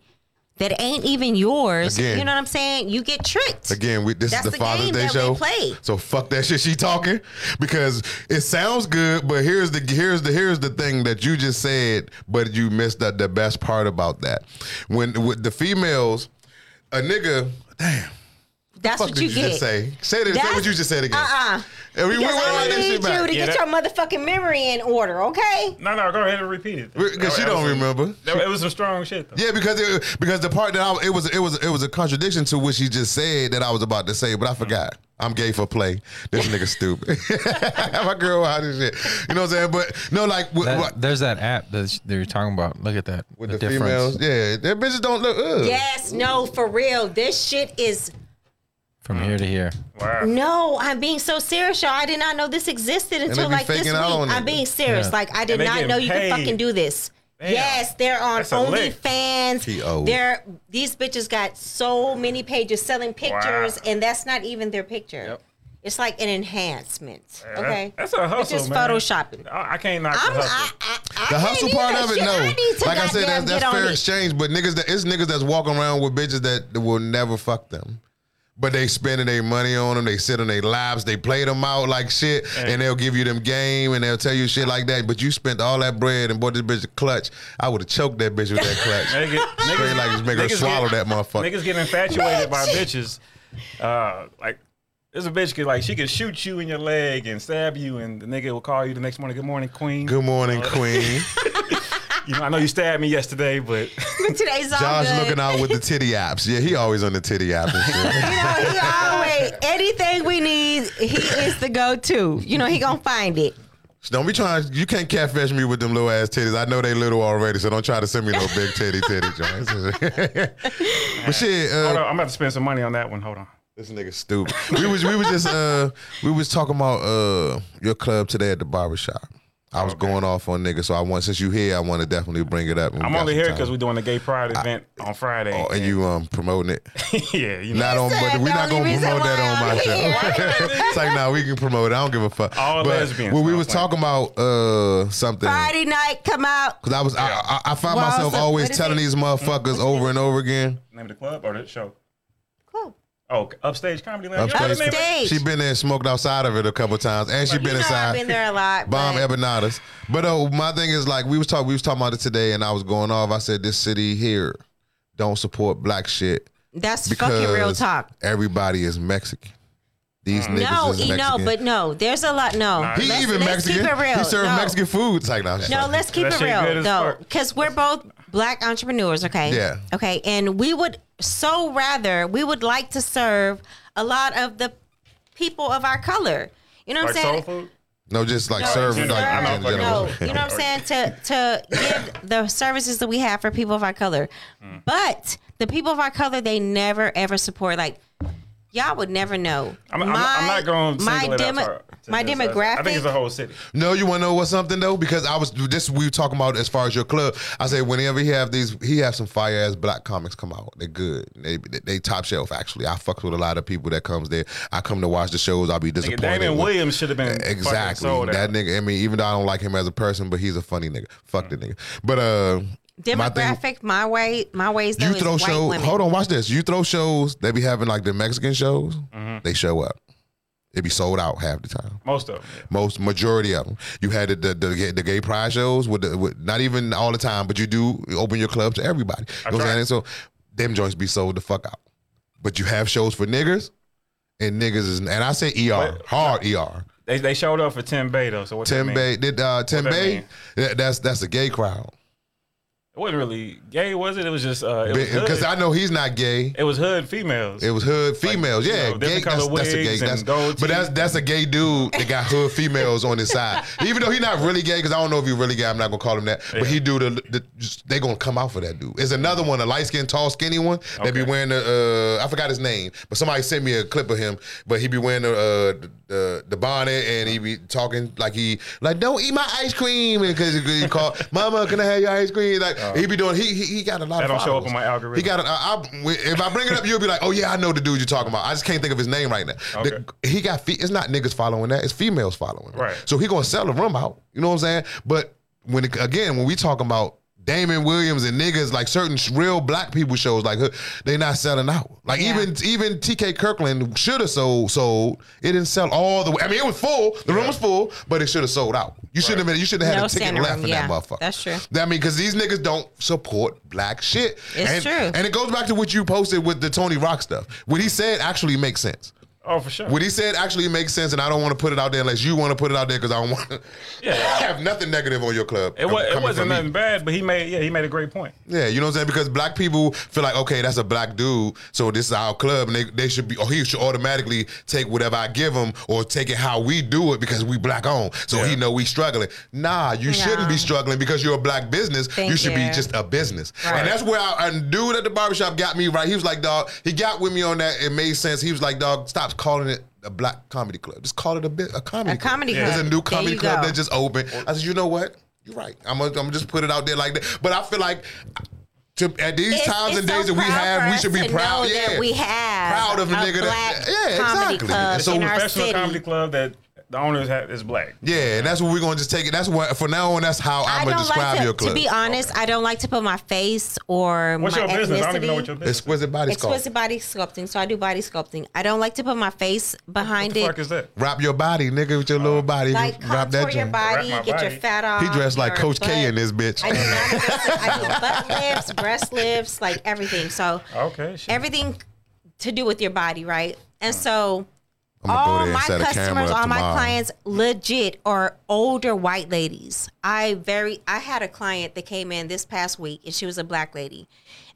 that ain't even yours, Again. you know what I'm saying? You get tricked. Again, we, this That's is the, the Father's Day show. play. So fuck that shit she talking because it sounds good, but here's the here's the here's the thing that you just said, but you missed the, the best part about that. When with the females, a nigga, damn. That's what did you, you get. just say? Say this. Say what you just said again. Uh-uh. And we, we, we, Because I need you back. to Yeah, get that- your motherfucking memory in order, okay? No, no, go ahead and repeat it. Because she That- that don't was- remember. that- It was some strong shit though. Yeah, because it, because the part that I, it was it was it was a contradiction to what she just said that I was about to say, but I forgot. I'm gay for play. This nigga stupid. My girl out this shit. You know what I'm saying? But no, like with, That- what- there's that app that they're talking about. Look at that. with the, females, yeah, their bitches don't look. Ugh. Yes, no, for real. This shit is From here to here. Wow. no. I'm being so serious, y'all. I did not know this existed until be like this faking week. out on I'm it. being serious. Yeah. Like I did And they not getting know you paid. could fucking do this. Damn. Yes, they're on That's a lick. OnlyFans. P.O.. They're these bitches got so many pages selling pictures, Wow. and that's not even their picture. Yep. It's like an enhancement. Yeah, okay, That's a hustle, It's just man. photoshopping. I, I can't knock I'm, the hustle. I, I The hustle can't part either. of it, Shit, no. I need to Like I said, goddamn that's, that's get on fair it. exchange. But niggas, that it's niggas that's walking around with bitches that will never fuck them. But they spending their money on them. They sit on their laps. They play them out like shit, and they'll give you them game, and they'll tell you shit like that. But you spent all that bread and bought this bitch a clutch. I would have choked that bitch with that clutch. Nigga, Straight like just make her swallow get- that motherfucker. Niggas get infatuated by bitches. Uh, like there's a bitch could like she could shoot you in your leg and stab you, and the nigga will call you the next morning. Good morning, queen. Good morning, Queen. You know, I know you stabbed me yesterday, but Today's all Josh good. looking out with the titty apps. Yeah, he always on the titty app and shit. You know, he always anything we need, he is the go-to. You know, he gonna find it. Don't be trying. You can't catfish me with them little ass titties. I know they little already, so don't try to send me no big titty titty joints. but shit, hold uh, on, I'm about to spend some money on that one. Hold on. this nigga stupid. We was we was just uh we was talking about uh your club today at the barbershop. I was going off on niggas, so I want since you here, I want to definitely bring it up. I'm only here because we're doing the gay pride event on Friday. Oh, and you um promoting it. yeah, you know. Not on, but we're not gonna promote that on my show. it's like, nah, we can promote it. I don't give a fuck. All but lesbians, When we was talking about uh something. Friday night, come out. Cause I was, I, I, I found Well, myself so- always telling it? these motherfuckers over and over again. Name of the club or the show? Cool. Oh, Upstage Comedy Lounge. You know Upstage. the name of it? Upstage. She been there and smoked outside of it a couple times, and she You been know inside. I've been there a lot. Bomb but empanadas. But uh, my thing is like we was talking, we was talking about it today, and I was going off. I said this city here don't support black shit That's fucking real talk. everybody is Mexican. These niggas No, is you Mexican. know, but no, there's a lot. No, he let's, even let's Mexican. Keep it real. He served no. Mexican food. It's like no, No, let's keep That it real as though, because we're both black entrepreneurs. Okay. Yeah. Okay, and we would so rather we would like to serve a lot of the people of our color. You know what Like I'm saying? soul food? no, just like No, serve serve, like I know, in fucking general. No, you know what I'm saying? To to give the services that we have for people of our color. Hmm. But the people of our color, they never ever support like y'all would never know. I'm, I'm, I'm not going to my single it demo- for- to My this. I- I think it's a whole city. No, you want to know what something though? Because I was this we were talking about as far as your club. I say whenever he have these, he have some fire ass black comics come out. They're good. They, they they top shelf actually. I fuck with a lot of people that comes there. I come to watch the shows. I'll be Nigga, disappointed. Damon with- Williams should have been fucking Exactly. sold out. That nigga. I mean, even though I don't like him as a person, but he's a funny nigga. Fuck the nigga. But uh, my thing- Demographic, my way, my ways you throw shows. Hold on, watch this. You throw shows. They be having like the Mexican shows. Mm-hmm. They show up. They be sold out half the time. Most of them. yeah. Most majority of them. You had the the, the, gay- the gay pride shows with, the, with not even all the time, but you do open your club to everybody. You know what I'm saying? So them joints be sold the fuck out. But you have shows for niggers, and niggas is and I say ER Wait, hard ER. They, they showed up for Tim Bay though. So what Tim? Bay did uh, Tim Bay. that- That's that's a gay crowd It wasn't really gay, was it? It was just uh, because hood. I know he's not gay. it was hood females. It was hood females, you yeah. know, gay, that's, that's a gay. That's, but that's teeth. that's a gay dude that got hood females on his side. Even though he's not really gay, because I don't know if he's really gay. I'm not gonna call him that. But he do the, the just, they gonna come out for that dude. There's another one, a light skinned, tall, skinny one. They be wearing the uh, I forgot his name, but somebody sent me a clip of him. But he be wearing the uh, the, the, the bonnet and he be talking like he like don't eat my ice cream because he call Mama, can I have your ice cream? Like he be doing he he, he got a lot That of don't show up followers. on my algorithm. He got a, I, I, if I bring it up, you'll be like, oh yeah, I know the dude you're talking about. I just can't think of his name right now. The- he got fe- it's not niggas following that, it's females following. Right. So he gonna sell the room out. You know what I'm saying? But when it, again, when we talk about Damon Williams and niggas like certain sh- real black people shows like they not selling out. Like Yeah. even even TK Kirkland should have sold sold. It didn't sell all the way. I mean it was full. The room was full, but it should have sold out. You should have been you should have had No a ticket left room, in yeah. that motherfucker. That's true. I mean, because these niggas don't support black shit. It's and, true. And it goes back to what you posted with the Tony Rock stuff. What he said actually makes sense. Oh, for sure. What he said actually makes sense, and I don't want to put it out there unless you want to put it out there because I don't want to Yeah. have nothing negative on your club. It, was, it wasn't from me. nothing bad, but he made yeah he made a great point. Yeah, you know what I'm saying? Because black people feel like, okay, that's a black dude, so this is our club, and they, they should be, or he should automatically take whatever I give him, or take it how we do it because we black on, So he know we struggling. Nah, you shouldn't be struggling because you're a black business. Thank you should be just a business. Right. And that's where I, a dude at the barbershop got me right. He was like, dog, he got with me on that. It made sense. He was like, dog, stop calling it a black comedy club. Just call it a bit a comedy A comedy club. club. There's a new comedy club go. that just opened. I said, you know what? You're right. I'm gonna, I'm gonna just put it out there like that. But I feel like to, at these It's- times it's and so days that we have, we should be proud. Yeah, that we have proud of a a nigga black that. Yeah, comedy exactly. club And so in our Professional city. comedy club that the owners have is black. yeah, and that's what we're gonna just take it. That's what for now on. That's how I I'm gonna describe like to, your club. to be honest. I don't like to put my face or What's my your business? I don't even know what your business. Exquisite body sculpt. Exquisite body sculpting. So I do body sculpting. I don't like to put my face behind it. What the it. fuck is that? Wrap your body, nigga, with your little uh, body. like Wrap that your joint. body, Wrap my get your fat off. He dressed like your Coach K in this bitch. I do none of this. I do butt lifts, breast lifts, like everything. So Okay, shit. everything to do with your body, right? And so I'm gonna go all my customers, all my clients, legit are older white ladies. I very, I had a client that came in this past week, and she was a black lady,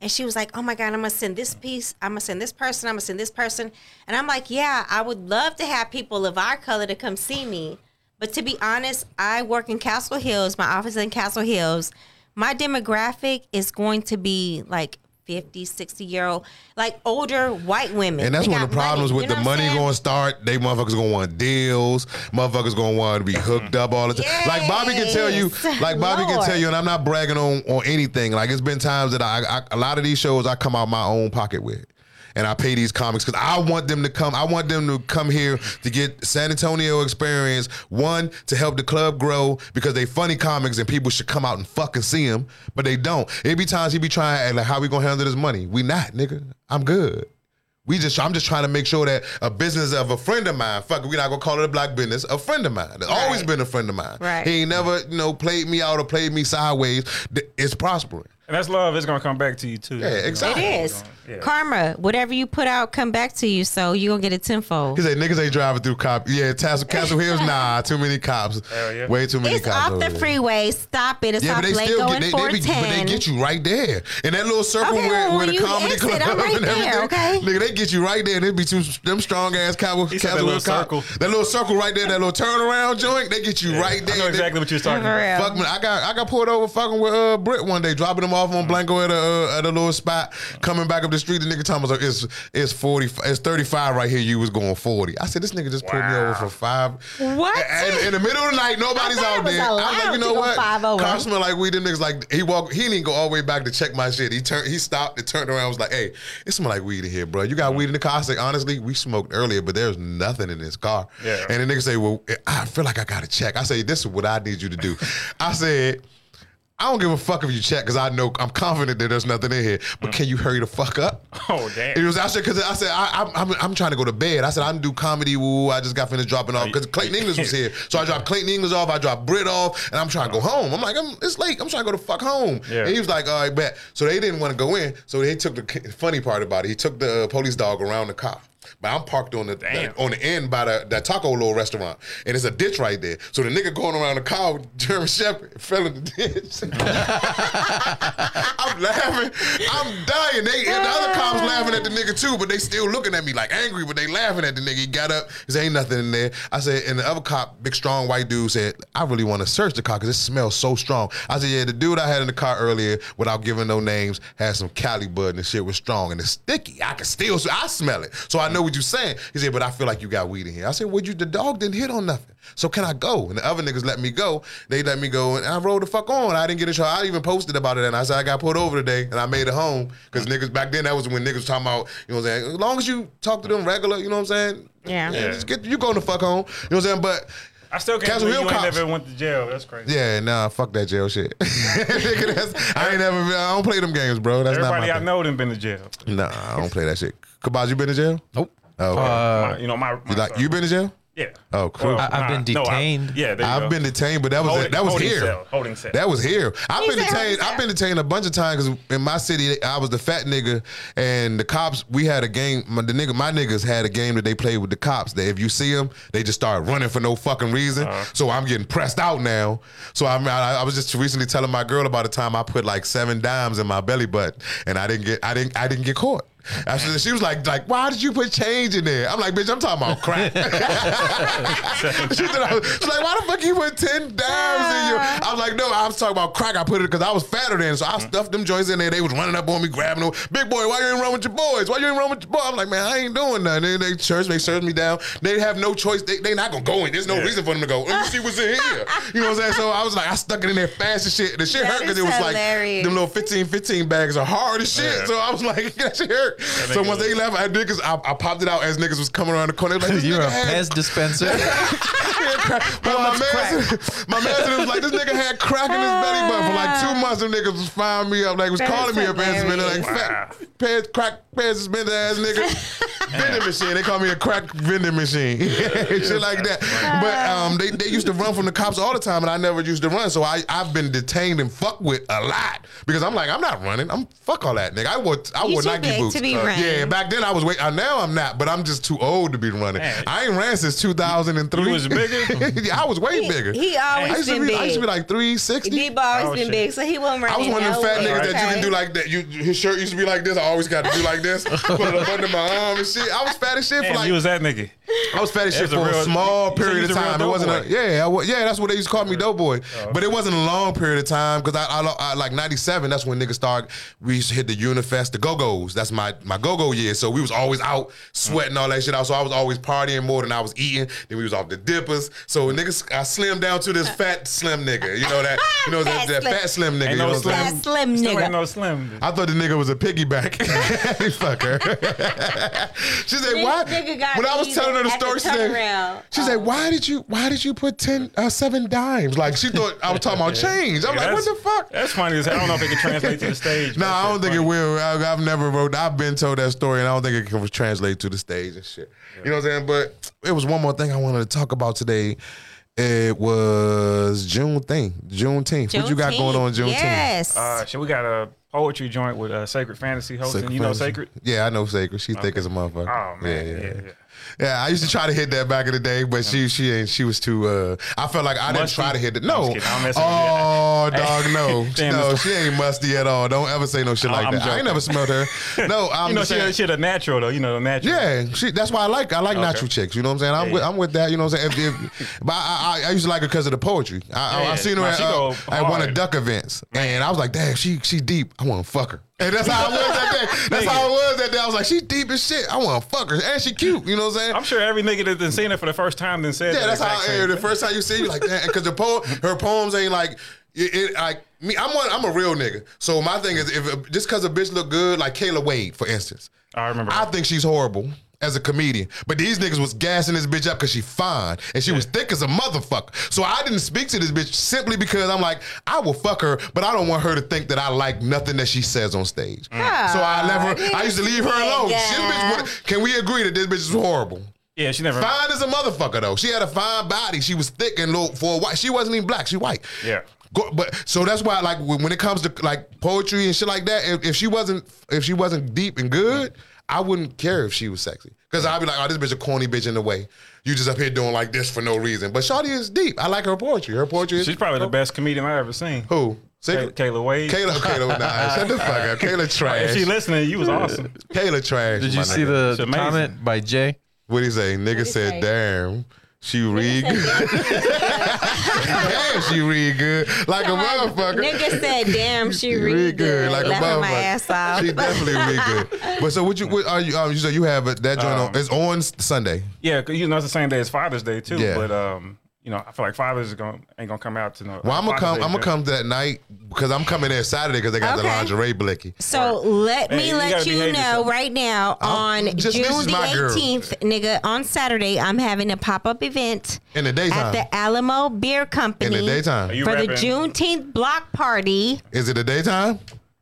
and she was like, "Oh my god, I'm gonna send this piece. I'm gonna send this person. I'm gonna send this person," and I'm like, "Yeah, I would love to have people of our color to come see me." But to be honest, I work in Castle Hills. My office is in Castle Hills. My demographic is going to be like 50, 60 year old, like older white women. And that's one of the problems money, with you the know I'm money going to start. They motherfuckers going to want deals. Motherfuckers going to want to be hooked up all the time. Like Bobby can tell you, like Bobby can tell you, and I'm not bragging on on anything. Like it's been times that I, I a lot of these shows I come out my own pocket with. And I pay these comics because I want them to come. I want them to come here to get San Antonio experience. One to help the club grow because they funny comics and people should come out and fucking see them, but they don't. It be times he be trying like, how we gonna handle this money? We not, nigga. I'm good. We just, I'm just trying to make sure that a business of a friend of mine, fuck we not gonna call it a black business, a friend of mine. That's always been a friend of mine. Right. He ain't never, you know, played me out or played me sideways. It's prospering. And that's love. It's gonna come back to you too. Yeah, exactly. It is. Yeah. Karma. Whatever you put out, come back to you. So you gonna get it tenfold. He said niggas ain't driving through cop. Yeah, Castle, Castle Hills, nah, too many cops. Hell yeah. Way too many It's cops. off the there. freeway. Stop it. It's Yeah, off but they Lego still and get they, they be, but they get you right there in that little circle Okay, where, well, where the comedy exit, club I'm right and everything. there, okay? Nigga, they get you right there. They be two them strong ass cowboys. He said that little Hills circle. That little circle right there, that little turnaround joint. They get you right there. I know They- exactly what you're talking about. Fuck man, I got I got pulled over fucking with uh Brit one day, dropping them off on Blanco at a uh, at a little spot. Coming back up the street, the nigga told me like, it's it's forty, it's thirty five right here. You was going forty. I said this nigga just pulled me over for five. What? And in the middle of the night, nobody's I out there. I was like, you know what? five over. Car smell like weed. Them niggas like he walked. He didn't go all the way back to check my shit. He turned. He stopped and turned around. Was like, hey, it smell like weed in here, bro. You got weed in the car? I said, honestly, we smoked earlier, but there's nothing in this car. Yeah. And the nigga say, well, I feel like I gotta check. I say, this is what I need you to do. I said. I don't give a fuck if you check because I know I'm confident that there's nothing in here. But can you hurry the fuck up? Oh damn. It was I said because I said I, I'm, I'm I'm trying to go to bed. I said I didn't do comedy. Woo! I just got finished dropping off because Clayton English was here. So I dropped Clayton English off. I dropped Britt off, and I'm trying to go home. I'm like, I'm, it's late. I'm trying to go to fuck home. Yeah. And he was like, all right, bet. So they didn't want to go in. So they took the funny part about it. He took the uh, police dog around the car. But I'm parked on the, Damn. on the end by the that taco little restaurant, and it's a ditch right there. So the nigga going around the car with German Shepherd fell in the ditch. I'm laughing. I'm dying. They and the other cops laughing at the nigga too, but they still looking at me like angry, but they laughing at the nigga. He got up. He said, ain't nothing in there. I said, and the other cop, big strong white dude, said, I really want to search the car because it smells so strong. I said, yeah, the dude I had in the car earlier, without giving no names, had some Cali bud and the shit was strong and it's sticky. I can still, I smell it. So I know what you're saying. He said, but I feel like you got weed in here. I said, well, you, the dog didn't hit on nothing. So can I go? And the other niggas let me go. They let me go, and I rolled the fuck on. I didn't get in trouble. I even posted about it, and I said I got pulled over today, and I made it home because niggas back then that was when niggas was talking about, you know what I'm saying. As long as you talk to them regular, you know what I'm saying. Yeah. yeah just get you going the fuck home. You know what I'm saying. But I still can't Castle believe Hill you ain't cops. never went to jail. That's crazy. yeah, nah, fuck that jail shit. I ain't never. I don't play them games, bro. That's Everybody not I my know done been to jail. Nah, I don't play that shit. Kabaz, you been to jail? Nope. Oh, okay. Uh, My- you know my, my you like son. you been to jail? Yeah. Oh, cool. I- I've been no, I- detained. yeah, there you I've go. been detained, but that was Holding- that was holding here. cell, holding cell. That was here. I've He been said detained. I've been detained a bunch of times because in my city I was the fat nigga, and the cops. We had a game. My, the nigga, my niggas had a game that they played with the cops. That if you see them, they just start running for no fucking reason. Uh-huh. So I'm getting pressed out now. So I'm, I, I was just recently telling my girl about the time I put like seven dimes in my belly button, and I didn't get. I didn't. I didn't get caught. After she was like, like, why did you put change in there? I'm like, bitch, I'm talking about crack. she, was, she's like, why the fuck you put 10 dimes in your? I was like, no, I was talking about crack. I put it because I was fatter then. So I stuffed them joints in there. They was running up on me, grabbing them. Big boy, why you ain't run with your boys? Why you ain't run with your boys? I'm like, man, I ain't doing nothing. They, they church, they search me down. They have no choice. They, they not going to go in. There's no reason for them to go. Let me see what's in here. You know what I'm saying? So I was like, I stuck it in there fast as shit. The shit That hurt because it was hilarious. like, them little 15, 15 bags are hard as shit. Yeah. So I was like, that shit hurt. So once they left, I did because I, I popped it out as niggas was coming around the corner. Like, this You're a nigga had Pez dispenser. but my man, said, my man said it was like this nigga had crack in his belly button for like two months. Them niggas was firing me up, like was That's calling me a pants suspender, like hilarious. fat pants, crack pants suspender ass nigga. Vending machine. They call me a crack vending machine, shit like that. But um, they, they used to run from the cops all the time, and I never used to run. So I I've been detained and fucked with a lot because I'm like I'm not running. I'm fuck all that nigga. I wore I You wore too Nike big boots. to be Uh. Yeah, back then I was wait. Uh, now I'm not, but I'm just too old to be running. Man. I ain't ran since 2003. You was bigger? yeah, I was way He, bigger. he I always used, to been be, I used to be like 360. Deep always Oh, been shit. big, so he wasn't running. I was one of them fat nowhere, niggas that you can do like that. You his shirt used to be like this. I always got to do like this. Put it up under my arm and shit. I was fat as shit for Damn, like you was that nigga. I was fat as shit That's for a a small you said period you of was a real time. It wasn't a dope yeah, I, wa- yeah. That's what they used to call me, Doughboy. Oh, But it wasn't a long period of time because I, I, I like '97. That's when niggas started. We used to hit the Unifest, the Go Go's. That's my my Go Go year. So we was always out sweating mm. all that shit out. So I was always partying more than I was eating. Then we was off the dippers. So niggas, I slimmed down to this uh. fat slim nigga. You know that? You know that, Fat that slim. fat slim nigga. Ain't you no know what I'm saying? slim. Slim Still nigga. ain't no slim. I thought the nigga was a piggyback. Fuck her. She said, "Why?" When I was telling her the at the story, she said, turnaround. "She said, why did you, why did you put ten, uh, seven dimes?" Like she thought I was talking about change. I'm like, "What the fuck?" That's funny as. I don't know if it can translate to the stage. No, I don't think it will. I, I've never wrote. I've been told that story, and I don't think it can translate to the stage and shit. You know what I'm saying? But it was one more thing I wanted to talk about today. It was June thing, Juneteenth. What you got going on Juneteenth? Yes. Uh, shit, we got a poetry joint with uh, Sacred Fantasy hosting. you know Fantasy. Sacred? Yeah, I know Sacred. She thick as a motherfucker. Oh man, yeah, yeah. yeah. yeah. Yeah, I used to try to hit that back in the day, but she she ain't she was too. uh I felt like I didn't try to hit it. No, kidding. I'm messing with oh dog, no, Damn, no, she ain't musty at all. Don't ever say no shit like I'm that. I ain't never smelled her. No, I'm You know, she saying. she a natural though. You know, a natural. Yeah, she, that's why I like I like Okay. natural chicks. You know what I'm saying? I'm Yeah, with. I'm with that. You know what I'm saying? If, if, but I, I I used to like her because of the poetry. I, I, Yeah, I seen her at, uh, at one of duck events, and I was like, damn, she she deep. I want to fuck her. And that's how I was that day. That's how it was that day. I was like, she's deep as shit. I want to fuck her, and she cute. You know what I'm saying? I'm sure every nigga that's been seen her for the first time then said Yeah, that that's how I, the first time you see you like that because the poem, her poems ain't like it, it like me. I'm one, I'm a real nigga. So my thing is, if just because a bitch look good, like Kayla Wade, for instance, I remember. I think she's horrible as a comedian. But these niggas was gassing this bitch up because she fine and she was thick as a motherfucker. So I didn't speak to this bitch simply because I'm like, I will fuck her, but I don't want her to think that I like nothing that she says on stage. Mm. So I never, I used to leave her alone. This bitch would- can we agree that this bitch is horrible? yeah, she never. Fine as a motherfucker though. She had a fine body. She was thick and low for a white. She wasn't even black. She white. Yeah. Go, but so that's why like when it comes to like poetry and shit like that, if, if she wasn't if she wasn't deep and good, I wouldn't care if she was sexy. Cause I'd be like, oh, this bitch a corny bitch in the way. You just up here doing like this for no reason. But Shawty is deep. I like her poetry. Her poetry is She's probably the best comedian I've ever seen. who? Kay- Kayla Wade. Kayla, Kayla, nah, shut the fuck up. Kayla trash. If she listening, you was awesome. Kayla trash. Did you see nigga. the, the amazing. comment by Jay? What he say? Nigga he said, say? damn. She read good. damn, she read good. Like a motherfucker. Nigga said, "Damn, she Read read good." like a Laughing my motherfucker. ass off. She definitely read good. But so what you what are you um, you said you have it that joint on Um, it's on Sunday. Yeah, 'cause, you know it's the same day as Father's Day too. Yeah. But um, you know, I feel like Father's is gonna ain't gonna come out to no. Well, I'm gonna come. I'm gonna event. come that night because I'm coming there Saturday because they got the lingerie blicky. So let me you let gotta you know yourself. right now I'm- on just- June the my girl. 18th, nigga, on Saturday, I'm having a pop up event In the daytime at the Alamo Beer Company In the daytime. Are you for the rapping? Juneteenth block party Is it the daytime?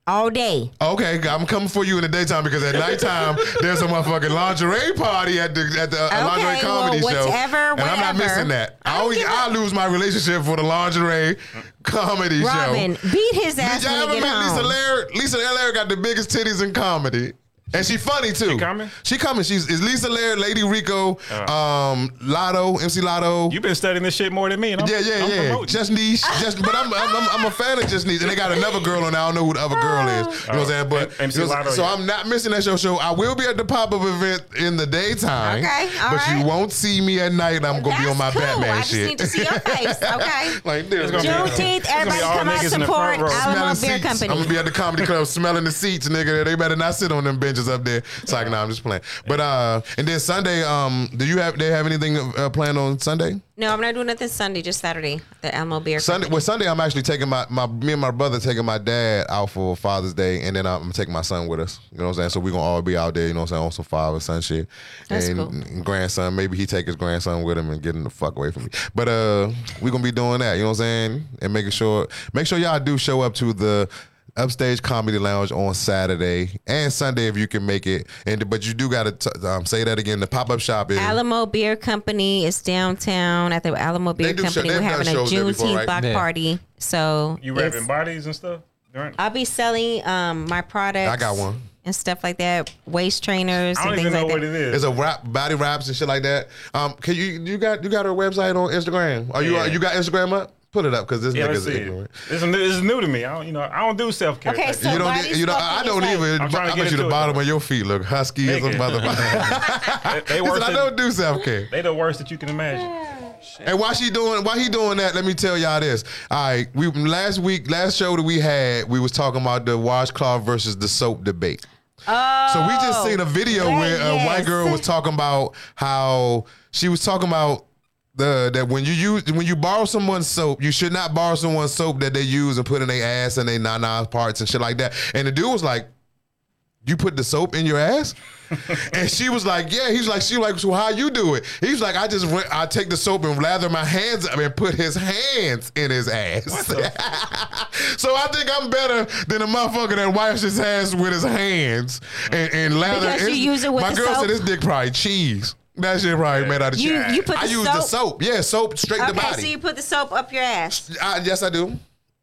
All day. Okay, I'm coming for you in the daytime because at nighttime there's a motherfucking lingerie party at the at the uh, lingerie comedy well, show, whatever, and I'm not missing that. I I always give a- I lose my relationship for the lingerie comedy Robin, show. beat his ass Did y'all ever he get Lisa. Lair? Lisa Lair got the biggest titties in comedy. And she funny too. She coming? She coming. She's is Lisa Lair, Lady Rico, um, Lotto, MC Lotto. You've been studying this shit more than me. And I'm, yeah, yeah, I'm yeah. promoting. Just niche. Just, but I'm, I'm, I'm, I'm a fan of Just niche, and they got another girl on. there. I don't know who the other girl is. You know what I'm saying? But Oh, MC you know, Lotto, so yeah. I'm not missing that show. Show. I will be at the pop up event in the daytime. Okay, all but right. you won't see me at night. I'm gonna be on my That's cool. Batman I just shit. need to see your face, okay? like this. It's gonna be- Juneteenth, It's gonna everybody come out niggas support. Alamo Beer seats. Company. I'm gonna be at the comedy club smelling the seats, nigga. They better not sit on them benches up there. It's like, nah, I'm just playing. But uh, and then Sunday, um, do you have they have anything uh, planned on Sunday? no, I'm not doing nothing Sunday, just Saturday. The Alamo Beer Sunday, well, Sunday I'm actually taking my, my me and my brother taking my dad out for Father's Day, and then I'm taking my son with us. You know what I'm saying? So we're gonna all be out there. You know what I'm saying? On some father son shit. That's and cool. grandson, maybe he take his grandson with him and get him the fuck away from me. But uh, we gonna be doing that. You know what I'm saying? And making sure, make sure y'all do show up to the. Upstage Comedy Lounge on Saturday and Sunday if you can make it. And but you do gotta t- um, say that again. The pop up shop is Alamo Beer Company is downtown at the Alamo Beer do show- Company. they've We're having a shows there Juneteenth right? block Yeah. party. So You it's- rapping bodies and stuff. during- I'll be selling um, my products. I got one. And stuff like that, waist trainers I and don't things even know like what that. it is. It's a rap, body wraps and shit like that. Um, can you you got you got her website on Instagram? Are you Yeah. you got Instagram up? Put it up because this yeah, let's nigga's ignorant. This is, new, this is new to me. I don't, you know, I don't do self care. Okay, so You don't. body's You don't. fucking I don't like- even. I'm trying to get bet you the into it, bottom of your feet look husky as a Nigga. motherfucker. they He worse said, I don't do self care. they the worst that you can imagine. And why she doing? Why he doing that? Let me tell y'all this. All right, we last week, last show that we had, we was talking about the washcloth versus the soap debate. Oh, So we just seen a video that- where a white girl was talking about how she was talking about the that when you use when you borrow someone's soap, you should not borrow someone's soap that they use and put in their ass and their nana parts and shit like that. And the dude was like, "You put the soap in your ass?" and she was like, "Yeah." He's like, "She was like, so how you do it?" He's like, "I just went, I take the soap and lather my hands up and put his hands in his ass." so I think I'm better than a motherfucker that wipes his ass with his hands and, and lather. Because you use it with My the girl soap? said this dick probably cheese. That shit probably made out of You- you put I the use the soap- soap. Yeah, soap straight to the Okay, body. so you put the soap up your ass. I, yes, I do.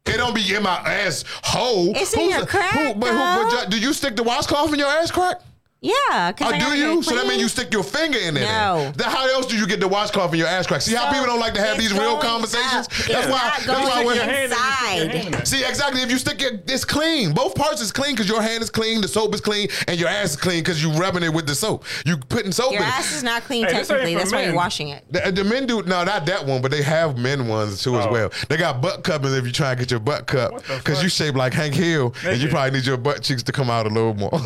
It don't be in my ass hole. It's in your crack, Who, but who, but though. do you stick the washcloth in your ass crack? Yeah. 'cause Oh, I do you? get So that clean. means you stick your finger in there. No. Then how else do you get the washcloth in your ass crack? See how So people don't like to have these real conversations? up. That's It's why. not That's going why in when, Your hand in- your hand in inside. See exactly. If you stick it, it's clean. Both parts is clean because your hand is clean, the soap is clean, and your ass is clean because you're rubbing it with the soap. You putting soap Your in. it. ass is not clean Hey, technically. for That's why you're washing it. The, the men do no, not that one, but they have men ones too as Oh. well. They got butt cuppings if you try and get your butt cup because you fuck? shape like Hank Hill, and you Nigga. probably need your butt cheeks to come out a little more.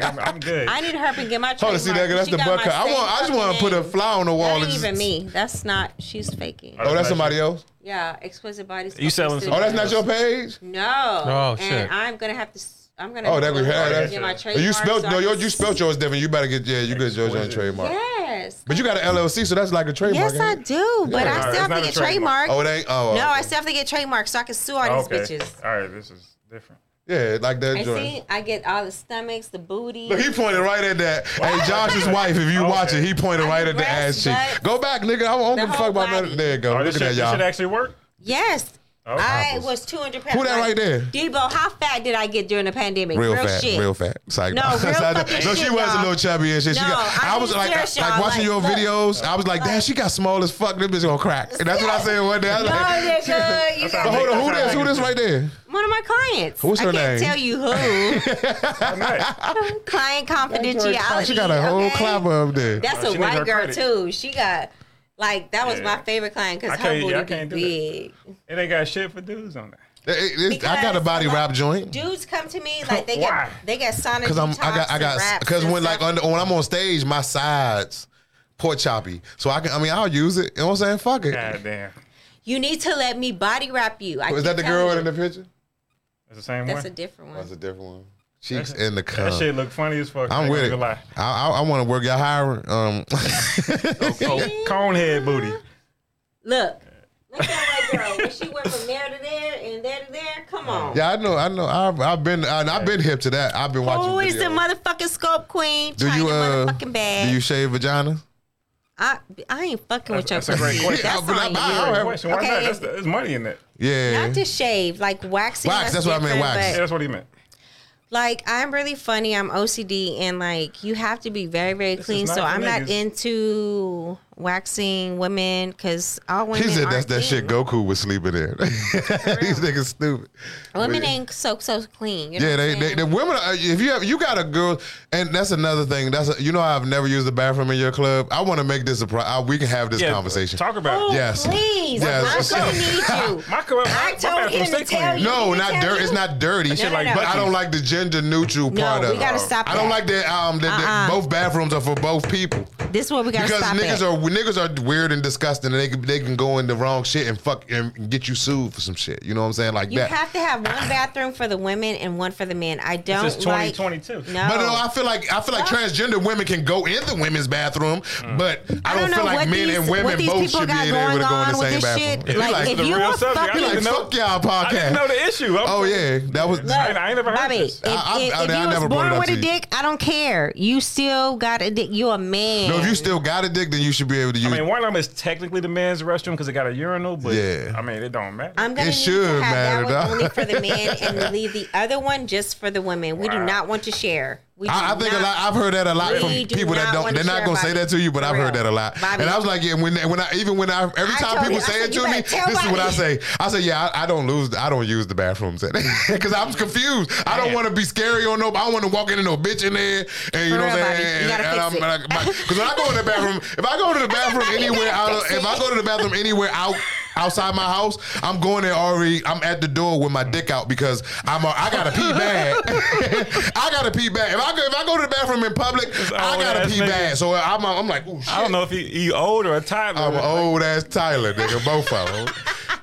Nah, I think I'm, I'm good. I need to help and get my Hold on, see that? trademark. That's She the butt my cut. I want. I just want to put a name. fly on the wall. That and ain't even me. That's not. She's faking. Oh, that's somebody else. Yeah, exquisite body. You selling Studio. Oh, that's not your page. No. Oh, shit. And I'm gonna have to. I'm gonna. Oh, that to we go had and that. get my Oh, trademark. You spelled so no. I you spelled yours different. You better get yeah. You get yours on Exquisite. trademark. Yes. But you got an LLC, so that's like a trademark. Yes, I ain't it? do, but Yeah. I still it's have to get trademark. trademark. Oh, it ain't. Oh, no, okay. I still have to get trademark so I can sue all okay. these bitches. All right, this is different. Yeah, like that And joint. see, I get all the stomachs, the booty. Look, he pointed right at that. Hey, Josh's wife, if you Okay. watch it, he pointed I right at the ass breast, cheek. Go back, nigga. I don't the give a fuck whole about body. that. There you go. Oh, Look this at that, shit, this shit y'all. actually work? yes. Oh. I was 200 pounds. Who that right there? Debo, how fat did I get during the pandemic? Real, fat, shit. real fat. Psych. No, real fucking No, she shit, was a y'all. little chubby and shit. She No, got, I I was like, serious, like y'all. watching Like, your look. videos. I was like, damn, she got small as fuck. This bitch gonna crack. And that's what I said one day. I was No, like, nigga, you That's got but hold on, who That's this? Who this right there? one of my clients. What's her I can't name? tell you who. I'm not. Client confidentiality. Oh, she got a whole okay? clapper up there. That's Oh, a she need her white girl too. She got like that was Yeah. my favorite client because I her can't- booty yeah, be can't do that. big. It ain't got shit for dudes on there. It- it- I got a body a wrap joint. Dudes come to me like they Why? get they get sonic Cause I'm, I got, I got, because because when like on, when I'm on stage, my sides pork choppy, so I can, I mean, I'll use it. You know what I'm saying? Fuck it. God damn. you need to let me body wrap you. I Was that the girl you. in the picture? It's the same That's one. That's a different one. That's a different one. Cheeks in the That shit look funny as fuck. I'm I with it. gonna I, I, I want to work y'all hiring. Um, lie. Oh, conehead booty. Look, look at that white girl when she went from there to there and there to there. Come on. yeah, I know, I know. I've, I've been, I, I've been hip to that. I've been watching. Who is the videos. motherfucking scope queen? Do you, to uh, motherfucking bag? do you shave vagina? I, I ain't fucking with your That's a great pussy. question. That's But I- I- I you. don't have- Question, why Okay, not? That's, there's money in that. Yeah. Not to shave, like waxing. Wax, that's what I meant, wax. Yeah, that's what he meant. Like I'm really funny. I'm OCD, and like you have to be very, very clean. So I'm not into waxing women because all women. He said that's aren't that shit. Goku was sleeping in. These niggas stupid. Women But- ain't so so clean. You know Yeah, what they, I'm they the women. Are, if you have you got a girl, and that's another thing. That's a, you know I've never used the bathroom in your club. I want to make this a. Pro, I, we can have this Yeah, conversation. Talk about Oh, it. Yes. please. Yes. I'm gonna need you. My, club, my, I told bathroom him to stay tell clean. you. No, Did not tell dirty. It's not dirty. No, no, no. But I don't like the gender neutral part No, of we it. gotta stop I don't that. like that. Um, that, that Uh-uh. both bathrooms are for both people. This is what we gotta Because stop niggas it. Are niggas are weird and disgusting, and they can they can go in the wrong shit and fuck and get you sued for some shit. You know what I'm saying? Like you that. have to have one bathroom for the women and one for the men. I don't This is like. 2022. No. But no, I feel like I feel like transgender women can go in the women's bathroom, mm. but I don't, don't know feel like what men these- and what women these both people should be got able to going go in the on with same this bathroom. shit. Like, like, if you real a subject. I fucking- like know- fuck y'all I didn't know the issue. I'm Oh yeah, that was. Look, I, I ain't never heard Bobby, this. if, I- I- if, I- if I you never was born with a dick, I don't care. You still got a dick. You a man. No, if you still got a dick, then you should be able to use. I mean, one of them is technically the men's restroom because it got a urinal, but Yeah. I mean, it don't matter. I'm gonna It need should to have matter, that one only for the men and leave the other one just for the women. We do not want to share. We I, I think a lot. I've heard that a lot from do people that don't. They're not gonna say that to you, but I've heard that a lot. Bobby. And I was like, yeah, when when I even when I every time told people you, say said, it to me, better tell this is what I say. I say, yeah, I, I don't lose. I don't use the bathrooms because I'm confused. I don't want to be scary on no. I don't want to walk into no bitch in there and you For know what I'm saying. You gotta and fix I'm because when I go in the bathroom, if I go to the bathroom anywhere out, fix if. I go to the bathroom anywhere out. Outside my house, I'm going there already. I'm at the door with my dick out because I'm. A, I gotta pee bad. I gotta pee bad. If I go, if I go to the bathroom in public, I gotta pee nigga. bad. So I'm. I'm like, oh shit. I don't know if he, he old or a toddler. I'm an old ass Tyler, nigga. Both of them.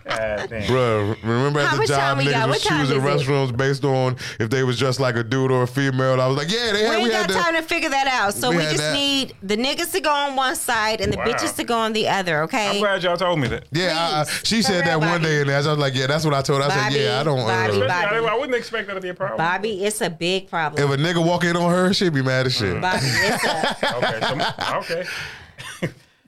God damn. Bruh, remember at How the much job, time we got? niggas What was time choosing is it? restrooms based on if they was just like a dude or a female. I was like, yeah, they We had, ain't we got had time the, to figure that out. So we we, had just that. need the niggas to go on one side and the Wow. bitches to go on the other. Okay. I'm Okay. glad y'all told me that. yeah. I, I- Please, she for said that real, one Bobby. day, and I was like, yeah, that's what I told. her. I said, yeah, I don't. Bobby, uh, Bobby. I, I wouldn't expect that to be a problem. Bobby, it's a big problem. if a nigga walk in on her, she'd be mad as shit. Bobby, it's a, Okay, so, okay.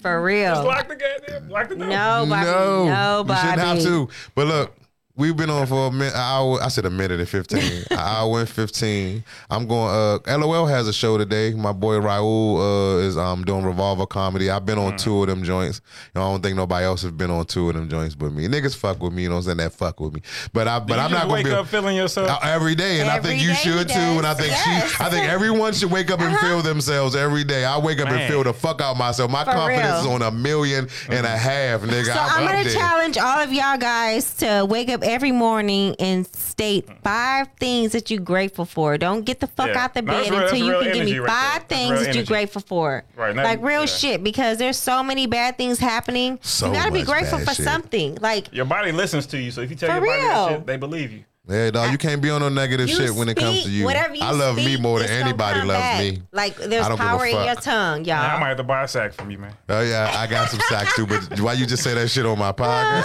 For real. Just lock the goddamn, lock the door. No, Bobby. no, No, you Bobby. shouldn't have to. But look, We've been on for a minute. Hour, I said a minute and fifteen. An hour and fifteen. I'm going. Uh, LOL has a show today. My boy Raul uh, is um doing Revolver comedy. I've been on Mm. two of them joints. You know, I don't think nobody else has been on two of them joints but me. Niggas fuck with me. You know what I'm saying? That fuck with me. But I. But I'm not gonna wake be up feeling yourself. Uh, every day, and I think you should too. And I think Yes. she, I think everyone should wake up and Uh-huh. feel themselves every day. I wake up and feel the fuck out myself. My For confidence is on a million and a half, nigga. So I'm, I'm gonna challenge all of y'all guys to wake up every morning and state mm. five things that you're grateful for. Don't get the fuck Yeah. out the No, bed real- until you can give me right five there. Things that you're grateful for. Right, not- like real yeah. shit, because there's so many bad things happening. So you gotta be grateful for shit. something. Like Your body listens to you, so if you tell For your body real. that shit, they believe you. Yeah, dog, you can't be on no negative you shit when it comes to you. Whatever you I love me more than anybody loves back. me. Like there's I don't give a power in your tongue, y'all. I might have to buy a sack from you, man. Oh yeah, I got some sacks too. But why you just say that shit on my podcast?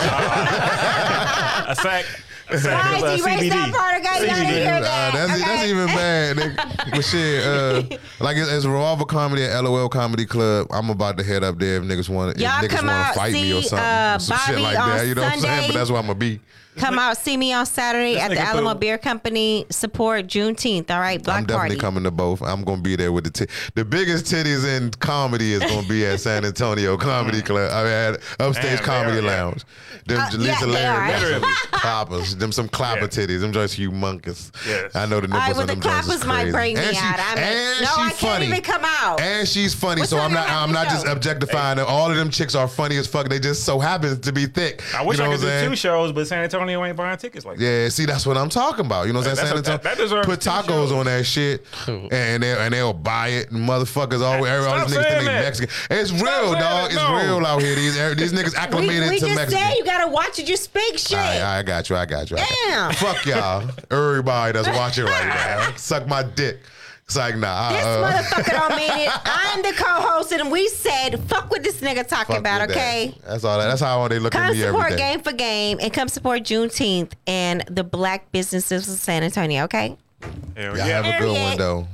A sack. A sack Why of, uh, is CBD. that part guys? Y'all didn't hear Uh, that's okay? that's even bad. Nigga. But shit, uh, like it's, it's Revolver Comedy at LOL Comedy Club. I'm about to head up there if niggas want if Y'all come out, to fight me or see, something, uh, some shit like that. You know what I'm saying? Sunday. But that's where I'm gonna be. Come out, see me on Saturday This at the nigga Alamo put- Beer Company. Support Juneteenth. All right, Black I'm definitely Party. coming to both. I'm gonna be there with the t- the biggest titties in comedy is gonna be at San Antonio Comedy Club. I mean, at Upstage Damn, they Comedy are, yeah. Lounge. Them Uh, Lisa yeah, they Larry, are. them Literally. clappers, them some clapper Yeah. titties. Them joints humongous. Yes. I know the All right, nipples well, on the them joints is clappers might crazy. bring me and she, out. I mean, and no, she's I can't funny. even come out. And she's funny, What's so I'm your not. I'm not just show? objectifying them. All of them chicks are funny as fuck. They just so happen to be thick. I wish you know I what could I'm do saying? two shows, but San Antonio ain't buying tickets like that. Yeah, see, that's what I'm talking about. You know what I'm saying? San That's a- Antonio that- that deserves put two tacos shows. on that shit, and they and they'll buy it. And motherfuckers always, all Stop these niggas think saying they that. Mexican. It's real, saying dog. that. It's No. real out here. These these niggas we acclimated we to just Mexican. said you gotta watch it. You speak shit. All right, I got you. I got you. I got you. Damn. Fuck y'all. Everybody that's watching right now. Suck my dick. It's like, nah. This uh, motherfucker don't mean it. I'm the co-host, and we said, "Fuck what this nigga talking fuck about." with that. Okay. That's all. That's how they look at Come me every support. Game for Game and come support Juneteenth and the black businesses of San Antonio, okay? Hell Y'all yeah. have a good one though.